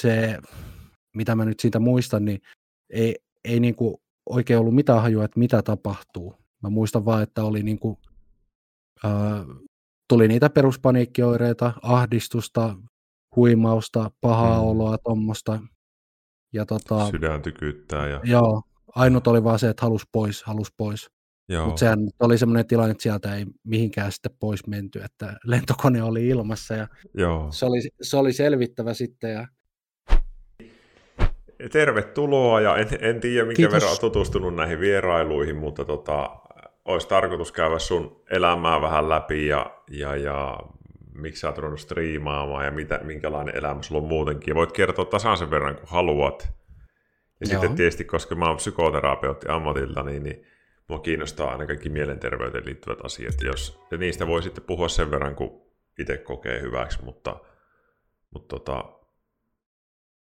se, mitä mä nyt siitä muistan, niin ei, ei niin kuin oikein ollut mitään hajua, että mitä tapahtuu. Mä muistan vaan, että oli niin kuin, äh, tuli niitä peruspaniikkioireita, ahdistusta, huimausta, pahaa mm. oloa, tuommoista. Ja tota, Sydän tykyttää. Ja... Joo, ainut oli vaan se, että halus pois, halus pois. Mutta sehän oli semmoinen tilanne, että sieltä ei mihinkään sitten pois menty, että lentokone oli ilmassa ja Joo. Se, oli, se oli selvittävä sitten. Ja... Tervetuloa ja en, en tiedä minkä Kiitos. verran tutustunut näihin vierailuihin, mutta tota, olisi tarkoitus käydä sun elämää vähän läpi ja, ja, ja miksi sä oot ruvennut striimaamaan ja mitä, minkälainen elämä sulla on muutenkin. Ja voit kertoa tasan sen verran, kun haluat. Ja Joo. sitten tietysti, koska mä oon psykoterapeutti ammatilta, niin, niin mua kiinnostaa aina kaikki mielenterveyteen liittyvät asiat. Jos, ja niistä voi sitten puhua sen verran, kun itse kokee hyväksi, mutta, mutta tota,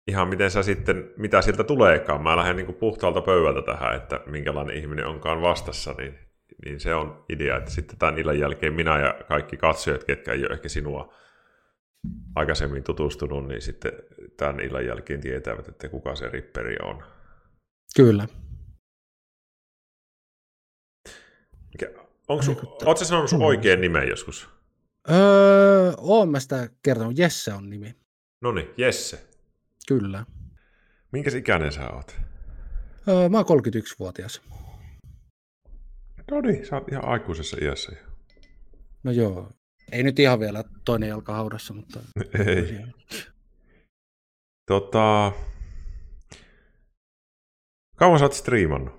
ihan miten sä sitten, mitä sieltä tuleekaan. Mä lähden niin puhtaalta pöydältä tähän, että minkälainen ihminen onkaan vastassa, niin niin se on idea, että sitten tämän illan jälkeen minä ja kaikki katsojat, ketkä ei ole ehkä sinua aikaisemmin tutustunut, niin sitten tämän illan jälkeen tietävät, että kuka se ripperi on. Kyllä. Onko Oletko sanonut sun oikein nimen joskus? Öö, oon mä sitä kertonut. Jesse on nimi. No niin, Jesse. Kyllä. Minkäs ikäinen sä oot? Öö, mä oon 31-vuotias. No niin, sä oot ihan aikuisessa iässä jo. No joo. Ei nyt ihan vielä toinen jalka haudassa, mutta... Ei. Tota... Kauan sä oot striimannut?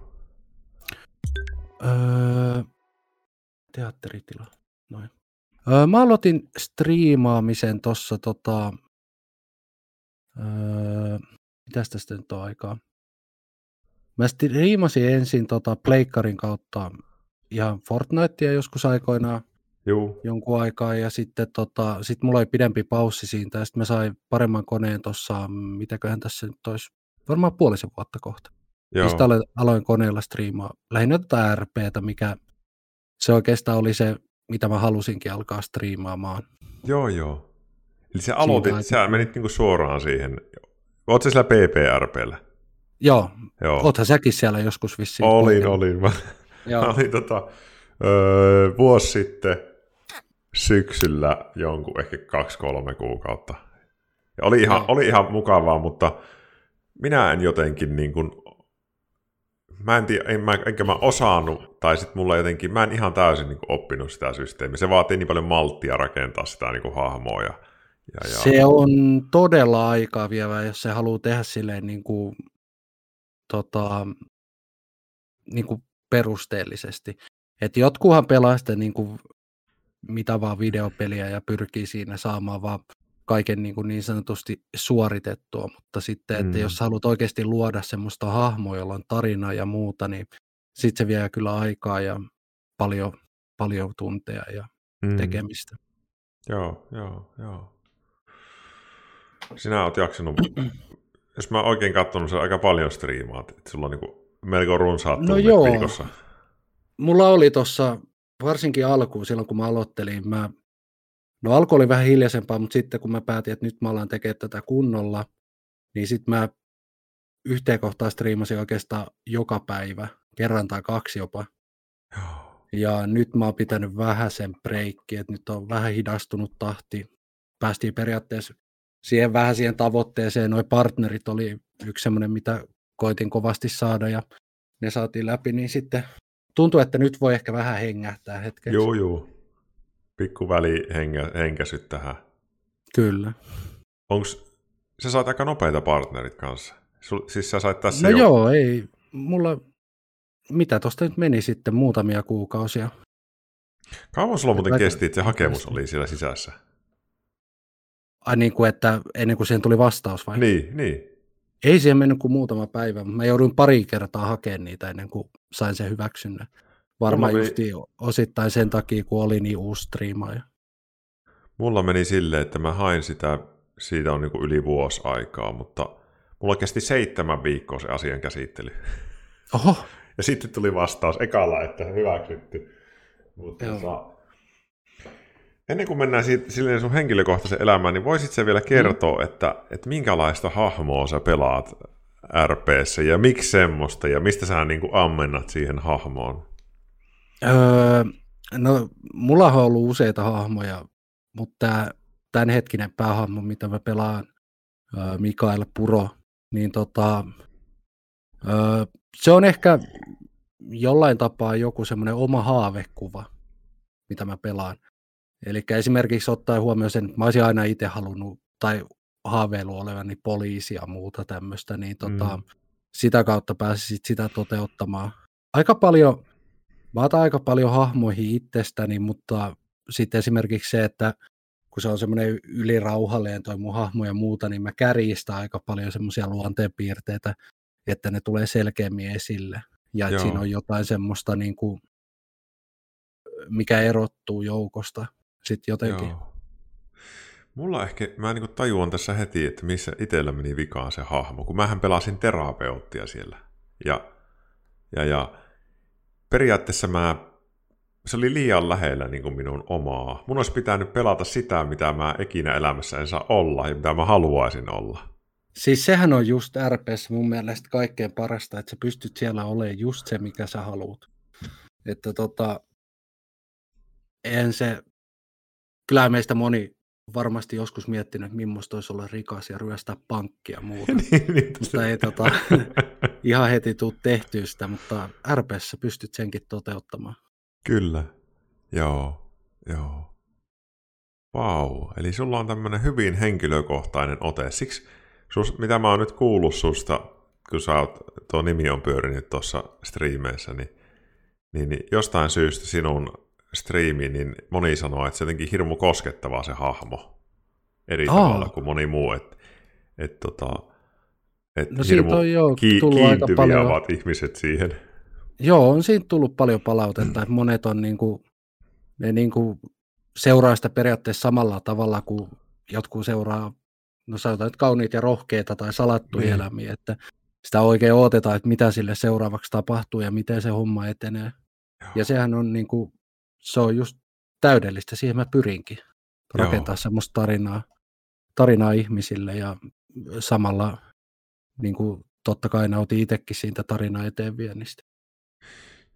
Öö... Teatteritila. Noin. Öö, mä aloitin striimaamisen tossa tota... Öö... Mitäs tästä nyt on aikaa? Mä striimasin ensin tota Pleikkarin kautta ihan Fortnitea joskus aikoinaan Juu. jonkun aikaa ja sitten tota, sit mulla oli pidempi paussi siitä ja sitten mä sain paremman koneen tuossa, mitäköhän tässä nyt olisi, varmaan puolisen vuotta kohta. Joo. Sitten aloin, aloin koneella striimaa, lähinnä tätä RPtä, mikä se oikeastaan oli se, mitä mä halusinkin alkaa striimaamaan. Joo, joo. Eli sä aloitit, Siitä, sä menit niinku suoraan siihen. Oletko sillä PPRPllä? Joo, joo. oothan säkin siellä joskus vissiin. Olin, olin. Mä, Joo. Mä olin tota, öö, vuosi sitten syksyllä jonkun ehkä kaksi-kolme kuukautta. Ja oli, ihan, oli ihan mukavaa, mutta minä en jotenkin niin kuin, mä en tiedä, en mä, enkä mä osannut, tai sitten mulla jotenkin, mä en ihan täysin niin kuin, oppinut sitä systeemiä. Se vaatii niin paljon malttia rakentaa sitä niin kuin, hahmoa. Ja, ja, ja... Se on todella aikaa vievää, jos se haluaa tehdä silleen niin kuin, tota, niin kuin perusteellisesti. Et jotkuhan pelaa sitä niin kuin, mitä vaan videopeliä ja pyrkii siinä saamaan vaan kaiken niin, kuin niin sanotusti suoritettua, mutta sitten, että mm. jos haluat oikeasti luoda semmoista hahmoa, jolla on tarinaa ja muuta, niin sitten se vie kyllä aikaa ja paljon, paljon tunteja ja mm. tekemistä. Joo, joo, joo. Sinä olet jaksanut, jos mä oikein katsonut, se aika paljon striimaat, että sulla on niin kuin melko runsaat no joo. viikossa. Mulla oli tuossa, varsinkin alkuun, silloin kun mä aloittelin, mä, no alku oli vähän hiljaisempaa, mutta sitten kun mä päätin, että nyt mä alan tekemään tätä kunnolla, niin sitten mä yhteen kohtaan striimasin oikeastaan joka päivä, kerran tai kaksi jopa. Ja nyt mä oon pitänyt vähän sen breikki, että nyt on vähän hidastunut tahti. Päästiin periaatteessa siihen vähän siihen tavoitteeseen. Noi partnerit oli yksi semmoinen, mitä koitin kovasti saada ja ne saatiin läpi, niin sitten tuntuu, että nyt voi ehkä vähän hengähtää hetkeksi. Joo, joo. Pikku väli hengä, henkäsyt tähän. Kyllä. Onks, sä sait aika nopeita partnerit kanssa? Sul, siis sä sait tässä No jo... joo, ei. Mulla, mitä tosta nyt meni sitten muutamia kuukausia. Kauan sulla muuten kesti, että se hakemus oli siellä sisässä? Ai niin kuin, että ennen kuin siihen tuli vastaus vai? Niin, niin. Ei siihen mennyt kuin muutama päivä, mutta mä jouduin pari kertaa hakemaan niitä ennen kuin sain sen hyväksynnän. Varmaan meni... justi osittain sen takia, kun oli niin uusi striimaaja. Mulla meni silleen, että mä hain sitä, siitä on niin kuin yli vuosi aikaa, mutta mulla kesti seitsemän viikkoa se asian käsittely. Oho. Ja sitten tuli vastaus ekalla, että hyväksytty. Mutta Ennen kuin mennään silleen sun henkilökohtaisen elämään, niin voisit se vielä kertoa, mm. että, että minkälaista hahmoa sä pelaat RPssä ja miksi semmoista ja mistä sä niin kuin ammennat siihen hahmoon? Öö, no, mulla on ollut useita hahmoja, mutta tämä tämänhetkinen päähahmo, mitä mä pelaan, öö, Mikael Puro, niin tota, öö, se on ehkä jollain tapaa joku semmoinen oma haavekuva, mitä mä pelaan. Eli esimerkiksi ottaen huomioon sen, mä olisin aina itse halunnut tai haaveilu olevani poliisi ja muuta tämmöistä, niin tota, mm. sitä kautta pääsisit sitä toteuttamaan. Aika paljon, mä otan aika paljon hahmoihin itsestäni, mutta sitten esimerkiksi se, että kun se on semmoinen ylirauhallinen toi mun hahmo ja muuta, niin mä kärjistä aika paljon semmoisia luonteenpiirteitä, että ne tulee selkeämmin esille. Ja että siinä on jotain semmoista, niin kuin, mikä erottuu joukosta sitten jotenkin. Joo. Mulla ehkä, mä niin tajuan tässä heti, että missä itsellä meni vikaan se hahmo, kun mähän pelasin terapeuttia siellä. Ja, ja, ja periaatteessa mä, se oli liian lähellä niin kuin minun omaa. Mun olisi pitänyt pelata sitä, mitä mä ikinä elämässä en saa olla ja mitä mä haluaisin olla. Siis sehän on just RPS mun mielestä kaikkein parasta, että sä pystyt siellä olemaan just se, mikä sä haluat. Että tota, en se, kyllä meistä moni varmasti joskus miettinyt, että millaista olisi olla rikas ja ryöstää pankkia muuta. niin, niin, mutta ei tota, ihan heti tuu tehtyä sitä, mutta RPssä pystyt senkin toteuttamaan. Kyllä, joo, joo. Vau, eli sulla on tämmöinen hyvin henkilökohtainen ote. Siksi, sus, mitä mä oon nyt kuullut susta, kun sä oot, tuo nimi on pyörinyt tuossa striimeissä, niin, niin, niin jostain syystä sinun striimi, niin moni sanoo, että se jotenkin hirmu koskettavaa se hahmo eri Aa. tavalla kuin moni muu. Että et, tota, et no hirmu on jo ki- kiintyviä ovat ihmiset siihen. Joo, on siitä tullut paljon palautetta, että monet on niinku, ne niinku seuraa sitä periaatteessa samalla tavalla kuin jotkut seuraa, no sanotaan, että kauniita ja rohkeita tai salattuja niin. elämiä, että sitä oikein odotetaan, että mitä sille seuraavaksi tapahtuu ja miten se homma etenee. Joo. Ja sehän on niin kuin se on just täydellistä, siihen mä pyrinkin. Rakentaa Joo. semmoista tarinaa, tarinaa ihmisille ja samalla niin kuin totta kai nautin itsekin siitä tarinaa eteenviennistä.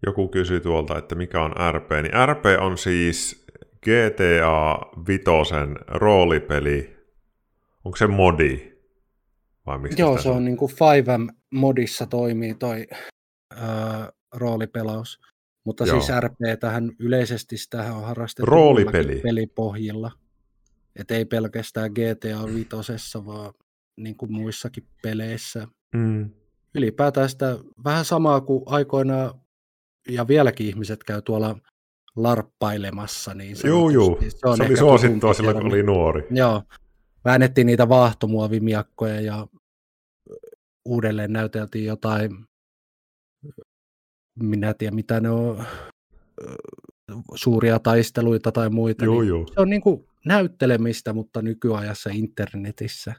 Joku kysyi tuolta, että mikä on RP, niin RP on siis GTA Vitosen roolipeli. Onko se modi? Vai mistä Joo, se on, on niin kuin 5M-modissa toimii toi öö, roolipelaus. Mutta Joo. siis RP tähän yleisesti sitä on harrastettu Roolipeli. pelipohjilla. Et ei pelkästään GTA 5, vaan niin kuin muissakin peleissä. Mm. Ylipäätään sitä vähän samaa kuin aikoinaan, ja vieläkin ihmiset käy tuolla larppailemassa. Niin joo, joo. Se, on se oli suosittua silloin, kun oli nuori. Joo. Väännettiin niitä vaahtomuovimiakkoja ja uudelleen näyteltiin jotain minä tiedä mitä ne on, suuria taisteluita tai muita. Joo, niin joo. Se on niin kuin näyttelemistä, mutta nykyajassa internetissä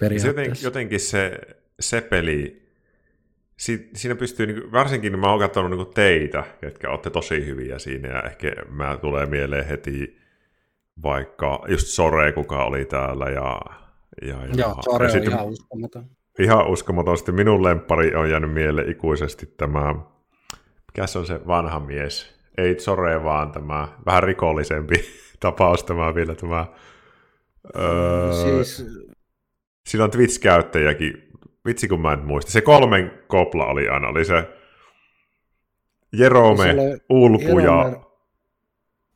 periaatteessa. Se jotenkin se, se peli, si, siinä pystyy, niin, varsinkin mä oon katsonut niin teitä, jotka olette tosi hyviä siinä, ja ehkä mä tulee mieleen heti vaikka just Sore, kuka oli täällä, ja, ja, ja Joo, Sore ja on ihan uskomaton. Ihan uskomaton. Sitten minun lemppari on jäänyt mieleen ikuisesti tämä mikä on se vanha mies? Ei Zore, vaan tämä vähän rikollisempi tapaus tämä vielä tämä... Öö, siis... Sillä on Twitch-käyttäjäkin, vitsi kun mä en muista. Se kolmen kopla oli aina, oli se Jerome, Ulpu ja...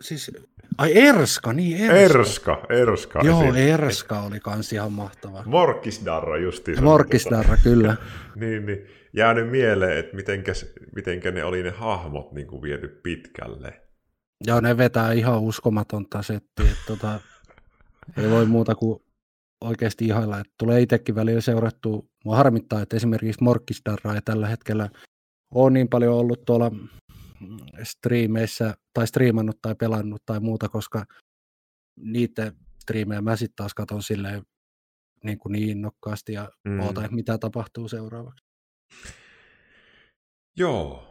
Siis, ai Erska, niin Erska. Erska, Erska. Joo, esim. Erska oli kans ihan mahtava. Morkisdarra justiin. Morkisdarra, kyllä. niin, niin jäänyt mieleen, että mitenkä, mitenkä ne oli ne hahmot niin kuin viety pitkälle. Joo, ne vetää ihan uskomatonta settiä. Että tota, ei voi muuta kuin oikeasti ihailla. Että tulee itsekin välillä seurattu. Mua harmittaa, että esimerkiksi Morkkistarraa ei tällä hetkellä ole niin paljon ollut tuolla striimeissä tai striimannut tai pelannut tai muuta, koska niiden striimejä mä sitten taas katson silleen niin, kuin niin innokkaasti ja mm. oota, mitä tapahtuu seuraavaksi. Joo.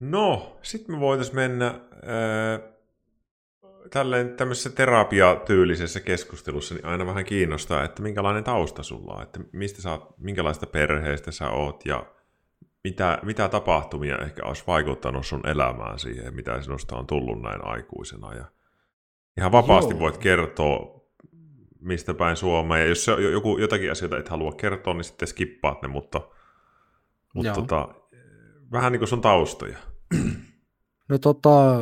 No, sitten me voitaisiin mennä äh, tälleen tämmöisessä terapiatyylisessä keskustelussa niin aina vähän kiinnostaa, että minkälainen tausta sulla on, että mistä sä minkälaista perheestä sä oot ja mitä, mitä tapahtumia ehkä olisi vaikuttanut sun elämään siihen, mitä sinusta on tullut näin aikuisena. Ja ihan vapaasti Joo. voit kertoa, mistä päin Suomea. Ja jos se joku, jotakin asioita et halua kertoa, niin sitten skippaat ne, mutta, mutta tota, vähän niin kuin sun taustoja. No tota,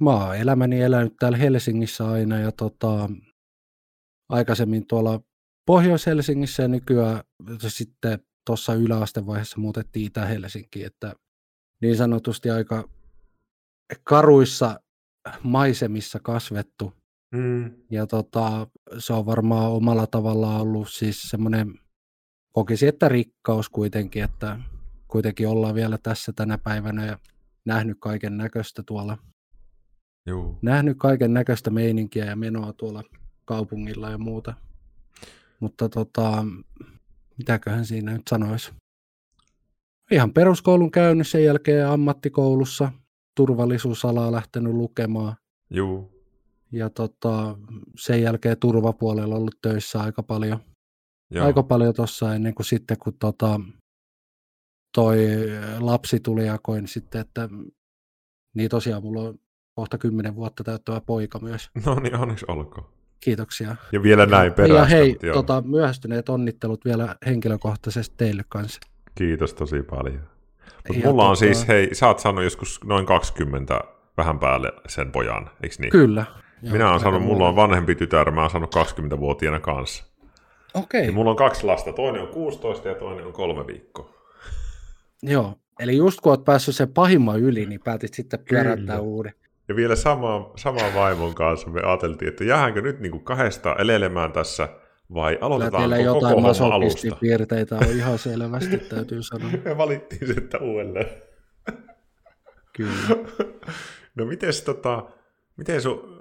mä oon elämäni elänyt täällä Helsingissä aina ja tota, aikaisemmin tuolla Pohjois-Helsingissä ja nykyään sitten tuossa yläastevaiheessa muutettiin Itä-Helsinkiin, että niin sanotusti aika karuissa maisemissa kasvettu. Mm. Ja tota, se on varmaan omalla tavallaan ollut siis semmoinen, kokisi, että rikkaus kuitenkin, että kuitenkin ollaan vielä tässä tänä päivänä ja nähnyt kaiken näköistä tuolla. Juu. Nähnyt kaiken näköistä meininkiä ja menoa tuolla kaupungilla ja muuta. Mutta tota, mitäköhän siinä nyt sanoisi. Ihan peruskoulun käynyt sen jälkeen ammattikoulussa, turvallisuusalaa lähtenyt lukemaan. Juu. Ja tota, sen jälkeen turvapuolella ollut töissä aika paljon. Joo. Aika paljon tuossa ennen kuin sitten, kun tota, toi lapsi tuli ja koin sitten, että niin tosiaan mulla on kohta kymmenen vuotta täyttävä poika myös. No niin, onneksi olkoon. Kiitoksia. Ja vielä näin perästä. Ja hei, tota, myöhästyneet onnittelut vielä henkilökohtaisesti teille kanssa. Kiitos tosi paljon. Mut mulla tota... on siis, hei, sä oot saanut joskus noin 20 vähän päälle sen pojan, eikö niin? Kyllä. Minä olen saanut, mulla on vanhempi tytär, mä oon saanut 20-vuotiaana kanssa. Okei. Okay. mulla on kaksi lasta, toinen on 16 ja toinen on kolme viikkoa. Joo, eli just kun oot päässyt sen pahimman yli, niin päätit sitten pyöräyttää uuden. Ja vielä sama, sama vaimon kanssa me ajateltiin, että jäähänkö nyt niin kuin kahdesta elelemään tässä, vai aloitetaan koko jotain homma alusta? piirteitä on ihan selvästi, täytyy sanoa. Me valittiin se, että uudelleen. Kyllä. No miten tota, miten sun,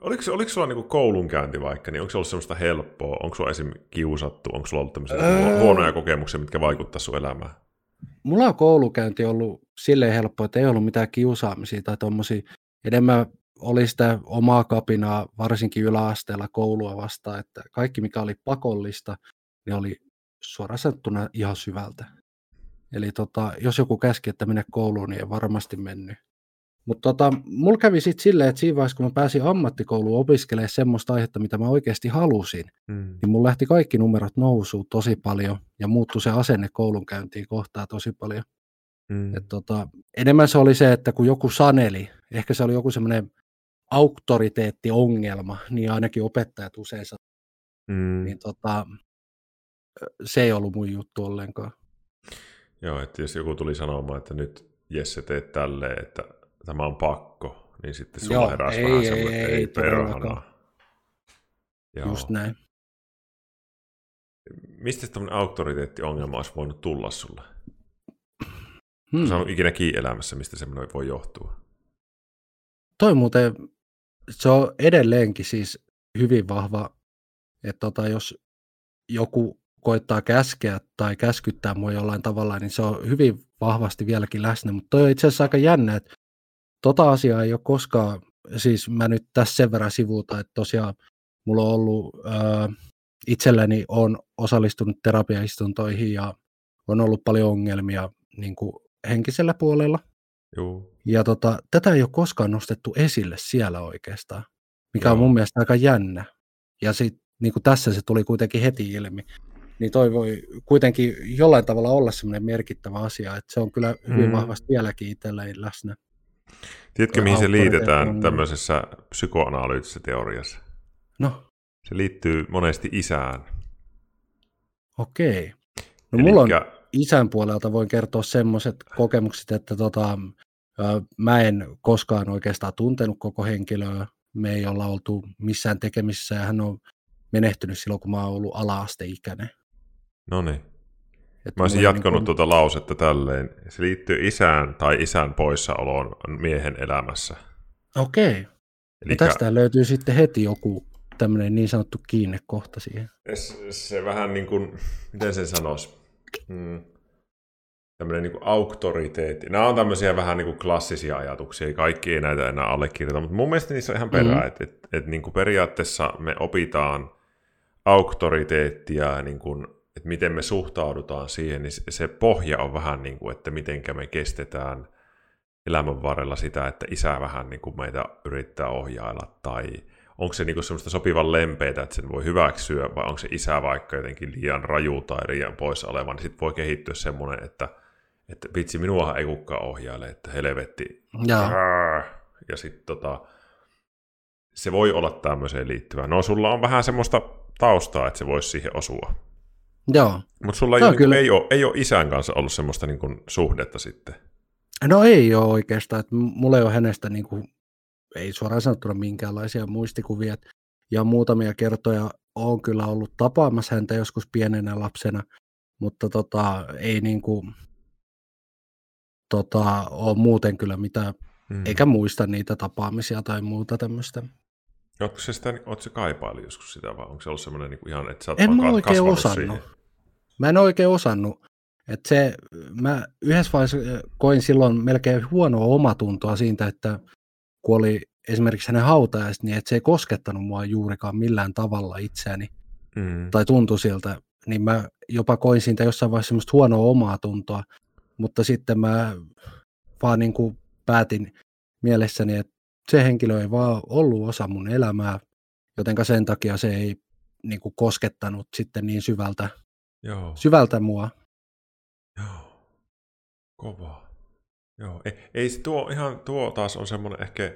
oliko, oliko sulla niinku koulunkäynti vaikka, niin onko se ollut semmoista helppoa? Onko sulla esim. kiusattu? Onko sulla ollut tämmöisiä öö... huonoja kokemuksia, mitkä vaikuttaa sun elämään? Mulla on koulukäynti ollut silleen helppoa, että ei ollut mitään kiusaamisia tai tuommoisia enemmän oli sitä omaa kapinaa, varsinkin yläasteella koulua vastaan, että kaikki mikä oli pakollista, niin oli suoraan sanottuna ihan syvältä. Eli tota, jos joku käski, että mene kouluun, niin ei varmasti mennyt. Mutta tota, mulla kävi sitten silleen, että siinä vaiheessa, kun mä pääsin ammattikouluun opiskelemaan semmoista aihetta, mitä mä oikeasti halusin, mm. niin mulla lähti kaikki numerot nousuun tosi paljon ja muuttui se asenne koulunkäyntiin kohtaa tosi paljon. Mm. Et tota, enemmän se oli se, että kun joku saneli, ehkä se oli joku semmoinen auktoriteettiongelma, niin ainakin opettajat usein sanoo, mm. niin tota, se ei ollut mun juttu ollenkaan. Joo, että jos joku tuli sanomaan, että nyt Jesse teet tälleen, että tämä on pakko, niin sitten sulla Joo, heräsi ei, vähän semmoinen, ei, ei, ei perhana. Just näin. Mistä tämmöinen auktoriteettiongelma olisi voinut tulla sulle? Hmm. Se on ikinä elämässä, mistä semmoinen voi johtua. Toi muuten, se on edelleenkin siis hyvin vahva, että tota, jos joku koittaa käskeä tai käskyttää mua jollain tavalla, niin se on hyvin vahvasti vieläkin läsnä. Mutta toi on itse asiassa aika jännä, että tota asiaa ei ole koskaan, siis mä nyt tässä sen verran sivuuta, että tosiaan mulla on ollut, ää, itselläni on osallistunut terapiaistuntoihin ja on ollut paljon ongelmia niin kuin henkisellä puolella. Joo. Ja tota, tätä ei ole koskaan nostettu esille siellä oikeastaan, mikä Joo. on mun mielestä aika jännä. Ja sit, niin kuin tässä se tuli kuitenkin heti ilmi. Niin toi voi kuitenkin jollain tavalla olla semmoinen merkittävä asia, että se on kyllä hyvin mm. vahvasti vieläkin itselleen läsnä. Tiedätkö, mihin se liitetään tämmöisessä psykoanalyytisessä teoriassa? No? Se liittyy monesti isään. Okei. No Elikkä... mulla on isän puolelta voin kertoa semmoiset kokemukset, että tota, mä en koskaan oikeastaan tuntenut koko henkilöä. Me ei olla oltu missään tekemisissä ja hän on menehtynyt silloin, kun mä oon ollut ala-asteikäinen. No niin. Mä olisin jatkanut niin kun... tuota lausetta tälleen. Se liittyy isään tai isän poissaoloon miehen elämässä. Okei. Okay. Eli... No tästä löytyy sitten heti joku tämmöinen niin sanottu kiinnekohta siihen. Se, se vähän niin kuin, miten sen sanoisi? Mm. tämmöinen niin auktoriteetti. Nämä on tämmöisiä vähän niin kuin klassisia ajatuksia, kaikki ei näitä enää allekirjoita, mutta mun mielestä niissä on ihan perää, mm-hmm. että et, et, niin kuin periaatteessa me opitaan auktoriteettia niin kuin, että miten me suhtaudutaan siihen, niin se pohja on vähän niin kuin, että miten me kestetään elämän varrella sitä, että isä vähän niin kuin meitä yrittää ohjailla tai onko se niinku semmoista sopivan lempeitä, että sen voi hyväksyä, vai onko se isä vaikka jotenkin liian raju tai liian poissa oleva, niin sitten voi kehittyä semmoinen, että, että vitsi, minuahan ei kukaan ohjaile, että helvetti. Ja, ja sitten tota, se voi olla tämmöiseen liittyvää. No sulla on vähän semmoista taustaa, että se voisi siihen osua. Joo. Mutta sulla ei, no, niin ei, ole, ei ole isän kanssa ollut semmoista niin kuin suhdetta sitten. No ei ole oikeastaan. Että mulla ei ole hänestä niin kuin ei suoraan sanottuna minkäänlaisia muistikuvia. Ja muutamia kertoja on kyllä ollut tapaamassa häntä joskus pienenä lapsena, mutta tota, ei niin kuin, tota, ole muuten kyllä mitään, hmm. eikä muista niitä tapaamisia tai muuta tämmöistä. Oletko se sitä, oletko se kaipailu joskus sitä, vai onko se ollut semmoinen niin ihan, että sä oot en mä oikein osannut. Siihen? Mä en oikein osannut. Että se, mä yhdessä vaiheessa koin silloin melkein huonoa omatuntoa siitä, että kun oli esimerkiksi hänen hautajaiset, niin että se ei koskettanut mua juurikaan millään tavalla itseäni, mm. tai tuntui siltä, niin mä jopa koin siitä jossain vaiheessa semmoista huonoa omaa tuntoa, mutta sitten mä vaan niin kuin päätin mielessäni, että se henkilö ei vaan ollut osa mun elämää, jotenka sen takia se ei niin kuin koskettanut sitten niin syvältä, Joo. syvältä mua. Joo, kova. Joo, ei, ei tuo ihan, tuo taas on semmoinen ehkä,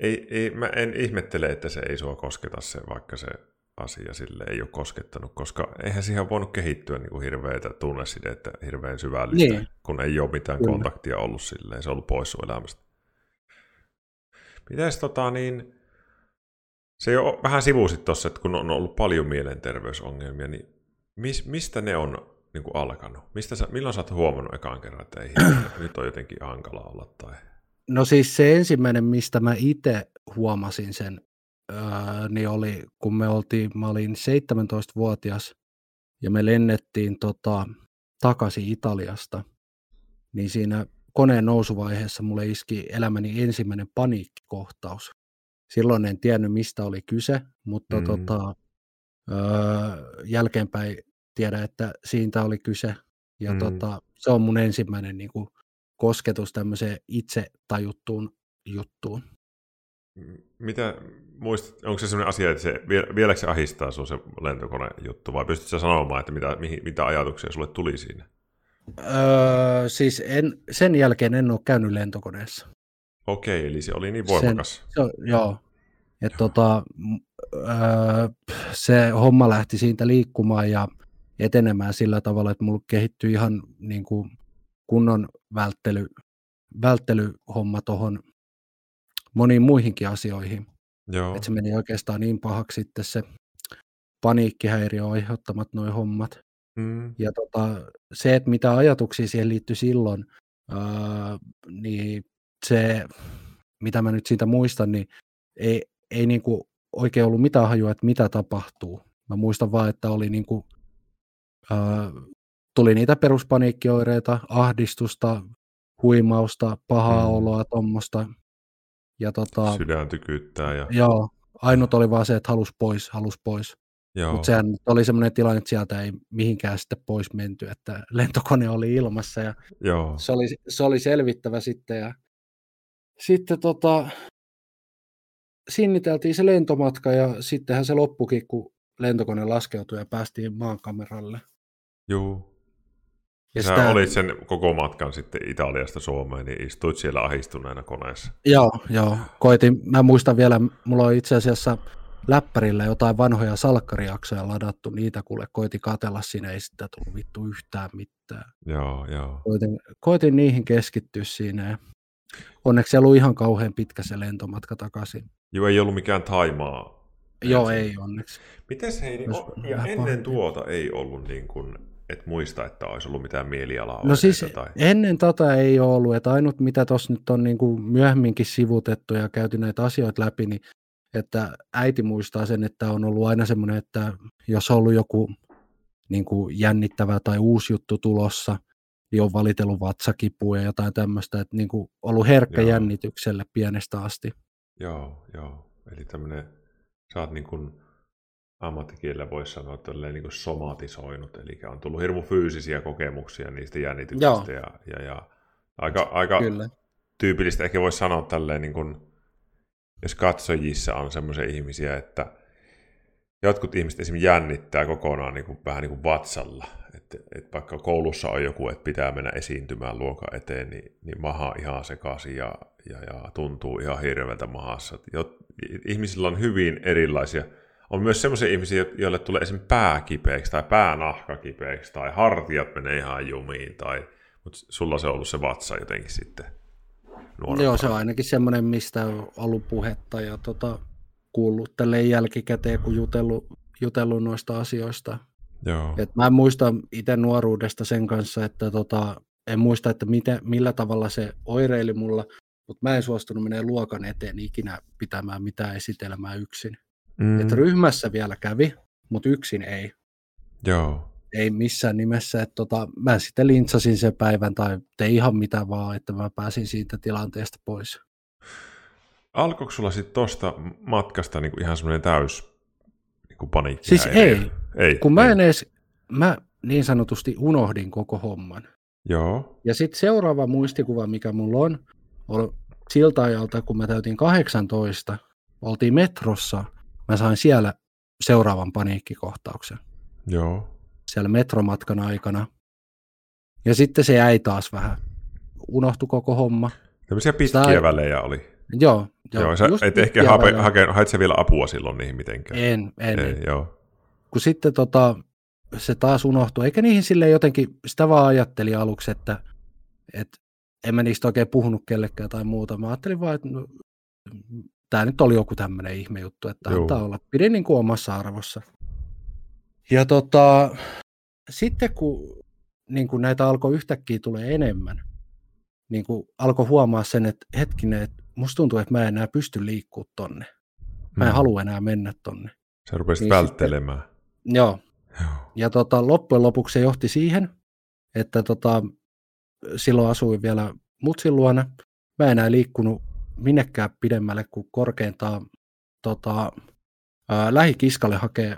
ei, ei, mä en ihmettele, että se ei sua kosketa se, vaikka se asia sille ei ole koskettanut, koska eihän siihen voinut kehittyä niin kuin hirveitä tunnesidettä, hirveän syvällistä, niin. kun ei ole mitään Kyllä. kontaktia ollut silleen, se on ollut pois sun elämästä. Mites tota niin, se jo vähän sivusit tuossa, että kun on ollut paljon mielenterveysongelmia, niin mis, mistä ne on niin kuin alkanut? Mistä sä, milloin sä oot huomannut ekaan kerran, että ei, nyt on jotenkin hankala olla? Tai... No siis se ensimmäinen, mistä mä itse huomasin sen, öö, niin oli, kun me oltiin, mä olin 17-vuotias ja me lennettiin tota, takaisin Italiasta, niin siinä koneen nousuvaiheessa mulle iski elämäni ensimmäinen paniikkikohtaus. Silloin en tiennyt, mistä oli kyse, mutta mm. tota, öö, jälkeenpäin tiedän, että siitä oli kyse. Ja mm. tota, se on mun ensimmäinen niin kuin, kosketus tämmöiseen itse tajuttuun juttuun. Mitä muistat, onko se sellainen asia, että se, vieläkö se ahistaa sun se lentokone juttu, vai pystytkö sanomaan, että mitä, mihin, mitä ajatuksia sulle tuli siinä? Öö, siis en, sen jälkeen en ole käynyt lentokoneessa. Okei, eli se oli niin voimakas. Sen, se, joo. Et joo. Tota, öö, se homma lähti siitä liikkumaan ja etenemään sillä tavalla, että mulla kehittyi ihan niin kuin kunnon välttely, välttelyhomma tuohon moniin muihinkin asioihin. Joo. Että se meni oikeastaan niin pahaksi sitten se paniikkihäiriö aiheuttamat noin hommat. Mm. Ja tota, se, että mitä ajatuksia siihen liittyi silloin, ää, niin se, mitä mä nyt siitä muistan, niin ei, ei niinku oikein ollut mitään hajua, että mitä tapahtuu. Mä muistan vaan, että oli niinku tuli niitä peruspaniikkioireita, ahdistusta, huimausta, pahaa mm. oloa, tuommoista. Ja tota, Sydän tykyttää. Ja... Joo, ainut oli vaan se, että halus pois, halus pois. Mutta sehän oli semmoinen tilanne, että sieltä ei mihinkään sitten pois menty, että lentokone oli ilmassa ja Joo. Se, oli, se oli selvittävä sitten. Ja sitten tota, sinniteltiin se lentomatka ja sittenhän se loppukin, kun lentokone laskeutui ja päästiin maankameralle. Joo. Ja Sä sitä... olit sen koko matkan sitten Italiasta Suomeen, niin istuit siellä ahistuneena koneessa. Joo, joo. Koitin, mä muistan vielä, mulla on itse asiassa läppärillä jotain vanhoja salkkarijaksoja ladattu, niitä kuule koitin katella siinä, ei sitä tullut vittu yhtään mitään. Joo, joo. Koitin, koitin niihin keskittyä siinä ja onneksi ei ollut ihan kauhean pitkä se lentomatka takaisin. Joo, ei ollut mikään Taimaa. Joo, ei onneksi. Mites hei, niin, ja ennen pahempi. tuota ei ollut niin kuin et muista, että olisi ollut mitään mielialaa. No siis tai... ennen tota ei ole ollut, että ainut mitä tuossa nyt on niin kuin myöhemminkin sivutettu ja käyty näitä asioita läpi, niin että äiti muistaa sen, että on ollut aina semmoinen, että jos on ollut joku niin kuin jännittävää tai uusi juttu tulossa, niin on valitellut vatsakipua ja jotain tämmöistä, että niin kuin ollut herkkä joo. jännitykselle pienestä asti. Joo, joo. Eli tämmöinen, sä oot niin kuin ammattikielellä voisi sanoa, että niin kuin somatisoinut, eli on tullut hirmu fyysisiä kokemuksia niistä jännityksistä ja, ja, ja aika, aika Kyllä. tyypillistä ehkä voisi sanoa tälleen, niin kuin, jos katsojissa on semmoisia ihmisiä, että jotkut ihmiset esimerkiksi jännittää kokonaan niin kuin, vähän niin kuin vatsalla, että, että vaikka koulussa on joku, että pitää mennä esiintymään luokan eteen, niin, niin maha ihan sekaisin ja, ja, ja tuntuu ihan hirveältä mahassa. Jot, ihmisillä on hyvin erilaisia on myös sellaisia ihmisiä, joille tulee esim. pää kipeäksi tai päänahka kipeäksi tai hartiat menee ihan jumiin, tai, mutta sulla se on ollut se vatsa jotenkin sitten. Nuorempana. Joo, se on ainakin semmoinen, mistä on ollut puhetta ja tota, kuullut tälleen jälkikäteen, kun jutellut, jutellut noista asioista. Joo. Et mä en muista itse nuoruudesta sen kanssa, että tota, en muista, että miten, millä tavalla se oireili mulla, mutta mä en suostunut menee luokan eteen ikinä pitämään mitään esitelmää yksin. Mm. Että ryhmässä vielä kävi, mutta yksin ei. Joo. Ei missään nimessä. Että tota, mä sitten lintsasin sen päivän tai tein ihan mitä vaan, että mä pääsin siitä tilanteesta pois. Alkoiko sulla sitten tuosta matkasta niinku ihan semmoinen täys niinku paniikki? Siis ei. ei. Kun mä en edes, mä niin sanotusti unohdin koko homman. Joo. Ja sitten seuraava muistikuva, mikä mulla on, on siltä ajalta, kun mä täytin 18, oltiin metrossa – mä sain siellä seuraavan paniikkikohtauksen. Joo. Siellä metromatkan aikana. Ja sitten se jäi taas vähän. Unohtu koko homma. Tämmöisiä pitkiä Sitä... välejä oli. Joo. Joo, joo sä et ehkä hape, hake, hait sä vielä apua silloin niihin mitenkään? En, en. Ei, en. Joo. Kun sitten tota, se taas unohtui, eikä niihin sille jotenkin, sitä vaan ajattelin aluksi, että, että en mä niistä oikein puhunut kellekään tai muuta. Mä ajattelin vaan, että no, tämä nyt oli joku tämmöinen ihmejuttu, että Joo. antaa olla. Pidin niin kuin omassa arvossa. Ja tota, sitten kun, niin kuin näitä alkoi yhtäkkiä tulee enemmän, niin kuin alkoi huomaa sen, että hetkinen, että musta tuntuu, että mä en enää pysty liikkua tonne. Mä en mm. halua enää mennä tonne. Sä rupesit niin välttelemään. Sitten, joo. joo. Ja tota, loppujen lopuksi se johti siihen, että tota, silloin asuin vielä mutsin luona. Mä en enää liikkunut minnekään pidemmälle kuin korkeintaan tota, ää, lähikiskalle hakee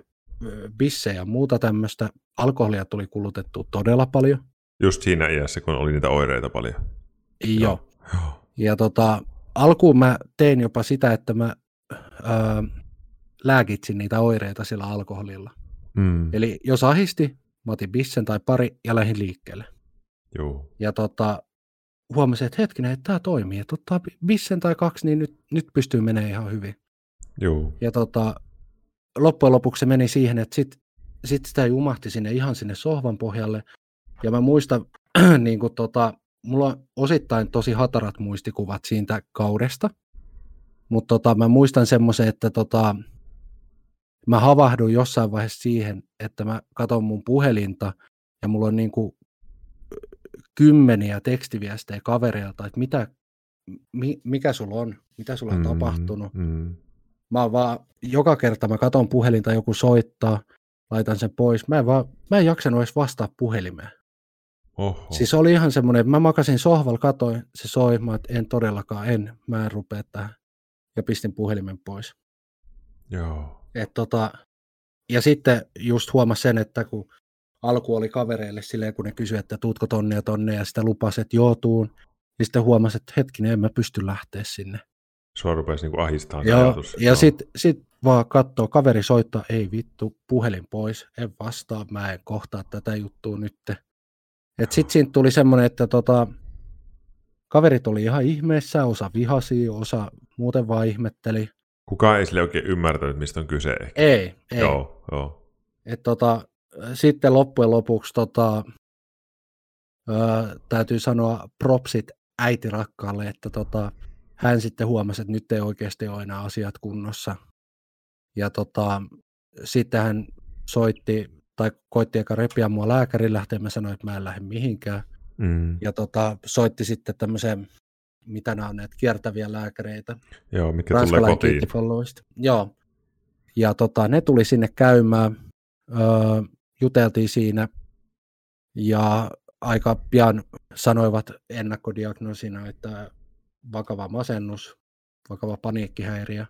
bissejä ja muuta tämmöistä. Alkoholia tuli kulutettu todella paljon. Just siinä iässä, kun oli niitä oireita paljon. Joo. Joo. Ja tota, alkuun mä tein jopa sitä, että mä ää, lääkitsin niitä oireita sillä alkoholilla. Mm. Eli jos ahisti, mä otin bissen tai pari ja lähdin liikkeelle. Joo. Ja tota, huomasin, että hetkinen, että tämä toimii. Että ottaa bissen tai kaksi, niin nyt, nyt pystyy menemään ihan hyvin. Joo. Ja tota, loppujen lopuksi se meni siihen, että sit, sit sitä jumahti sinne ihan sinne sohvan pohjalle. Ja mä muistan, niin kuin tota, mulla on osittain tosi hatarat muistikuvat siitä kaudesta. Mutta tota, mä muistan semmoisen, että tota, mä havahduin jossain vaiheessa siihen, että mä katson mun puhelinta ja mulla on niin kuin kymmeniä tekstiviestejä kavereilta, että mitä, mi, mikä sulla on, mitä sulla on mm, tapahtunut. Mm. Mä oon vaan, joka kerta mä katon puhelinta, joku soittaa, laitan sen pois. Mä en, vaan, mä en jaksanut edes vastaa puhelimeen. Oho. Siis oli ihan semmoinen, että mä makasin sohvalla, katoin, se soi, mä että en todellakaan, en, mä en rupea tähän. Ja pistin puhelimen pois. Joo. Et tota, ja sitten just huomasin sen, että kun alku oli kavereille silleen, kun ne kysyi, että tuutko tonne ja tonne, ja sitä lupasi, että joo tuun. Ja sitten huomasi, että hetkinen, en mä pysty lähteä sinne. Sua rupesi niin ahistamaan joo, ajatus. Ja sitten sit vaan katsoo, kaveri soittaa, ei vittu, puhelin pois, en vastaa, mä en kohtaa tätä juttua nyt. Sitten siinä tuli semmoinen, että tota, kaverit oli ihan ihmeessä, osa vihasi, osa muuten vaan ihmetteli. Kukaan ei sille oikein ymmärtänyt, mistä on kyse ehkä. Ei, ei. Joo, joo. Et tota, sitten loppujen lopuksi tota, ö, täytyy sanoa propsit äitirakkaalle, että tota, hän sitten huomasi, että nyt ei oikeasti ole enää asiat kunnossa. Ja tota, sitten hän soitti tai koitti aika repiä mua lääkärin lähteen, mä sanoin, että mä en lähde mihinkään. Mm. Ja tota, soitti sitten tämmöisen, mitä nämä on näitä kiertäviä lääkäreitä. Joo, mitkä tulee kotiin. Joo. Ja tota, ne tuli sinne käymään. Öö, juteltiin siinä ja aika pian sanoivat ennakodiagnoosina, että vakava masennus, vakava paniikkihäiriö.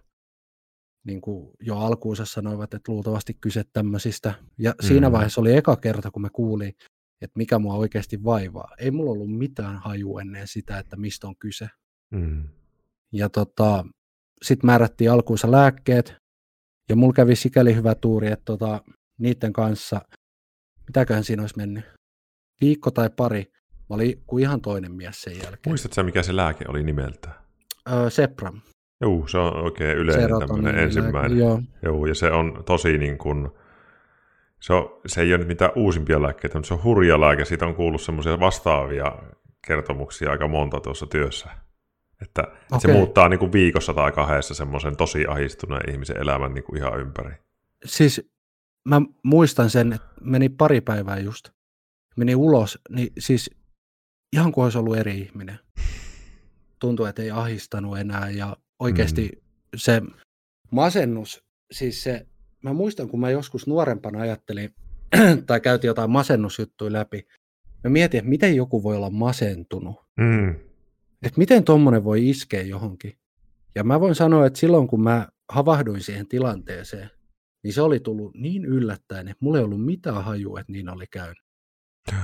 Niin kuin jo alkuunsa sanoivat, että luultavasti kyse tämmöisistä. Ja mm. siinä vaiheessa oli eka kerta, kun me kuulin, että mikä mua oikeasti vaivaa. Ei mulla ollut mitään haju ennen sitä, että mistä on kyse. Mm. Ja tota, sitten määrättiin alkuunsa lääkkeet, ja mulla kävi sikäli hyvä tuuri, että tota, niiden kanssa, mitäköhän siinä olisi mennyt, viikko tai pari, mä olin kuin ihan toinen mies sen jälkeen. Muistatko mikä se lääke oli nimeltä? Öö, Sepram. Joo, se on oikein yleinen tämmöinen ensimmäinen. Joo. Joo, ja se on tosi niin kuin, se, on, se ei ole nyt mitään uusimpia lääkkeitä, mutta se on hurja lääke. Siitä on kuullut semmoisia vastaavia kertomuksia aika monta tuossa työssä. Että, okay. että se muuttaa niin kuin viikossa tai kahdessa semmoisen tosi ahistuneen ihmisen elämän niin kuin ihan ympäri. Siis mä muistan sen, että meni pari päivää just, meni ulos, niin siis ihan kuin olisi ollut eri ihminen. Tuntuu, että ei ahistanut enää ja oikeasti mm. se masennus, siis se, mä muistan, kun mä joskus nuorempana ajattelin, tai käytiin jotain masennusjuttuja läpi, mä mietin, että miten joku voi olla masentunut. Mm. Että miten tuommoinen voi iskeä johonkin. Ja mä voin sanoa, että silloin kun mä havahduin siihen tilanteeseen, niin se oli tullut niin yllättäen, että mulla ei ollut mitään hajua, että niin oli käynyt.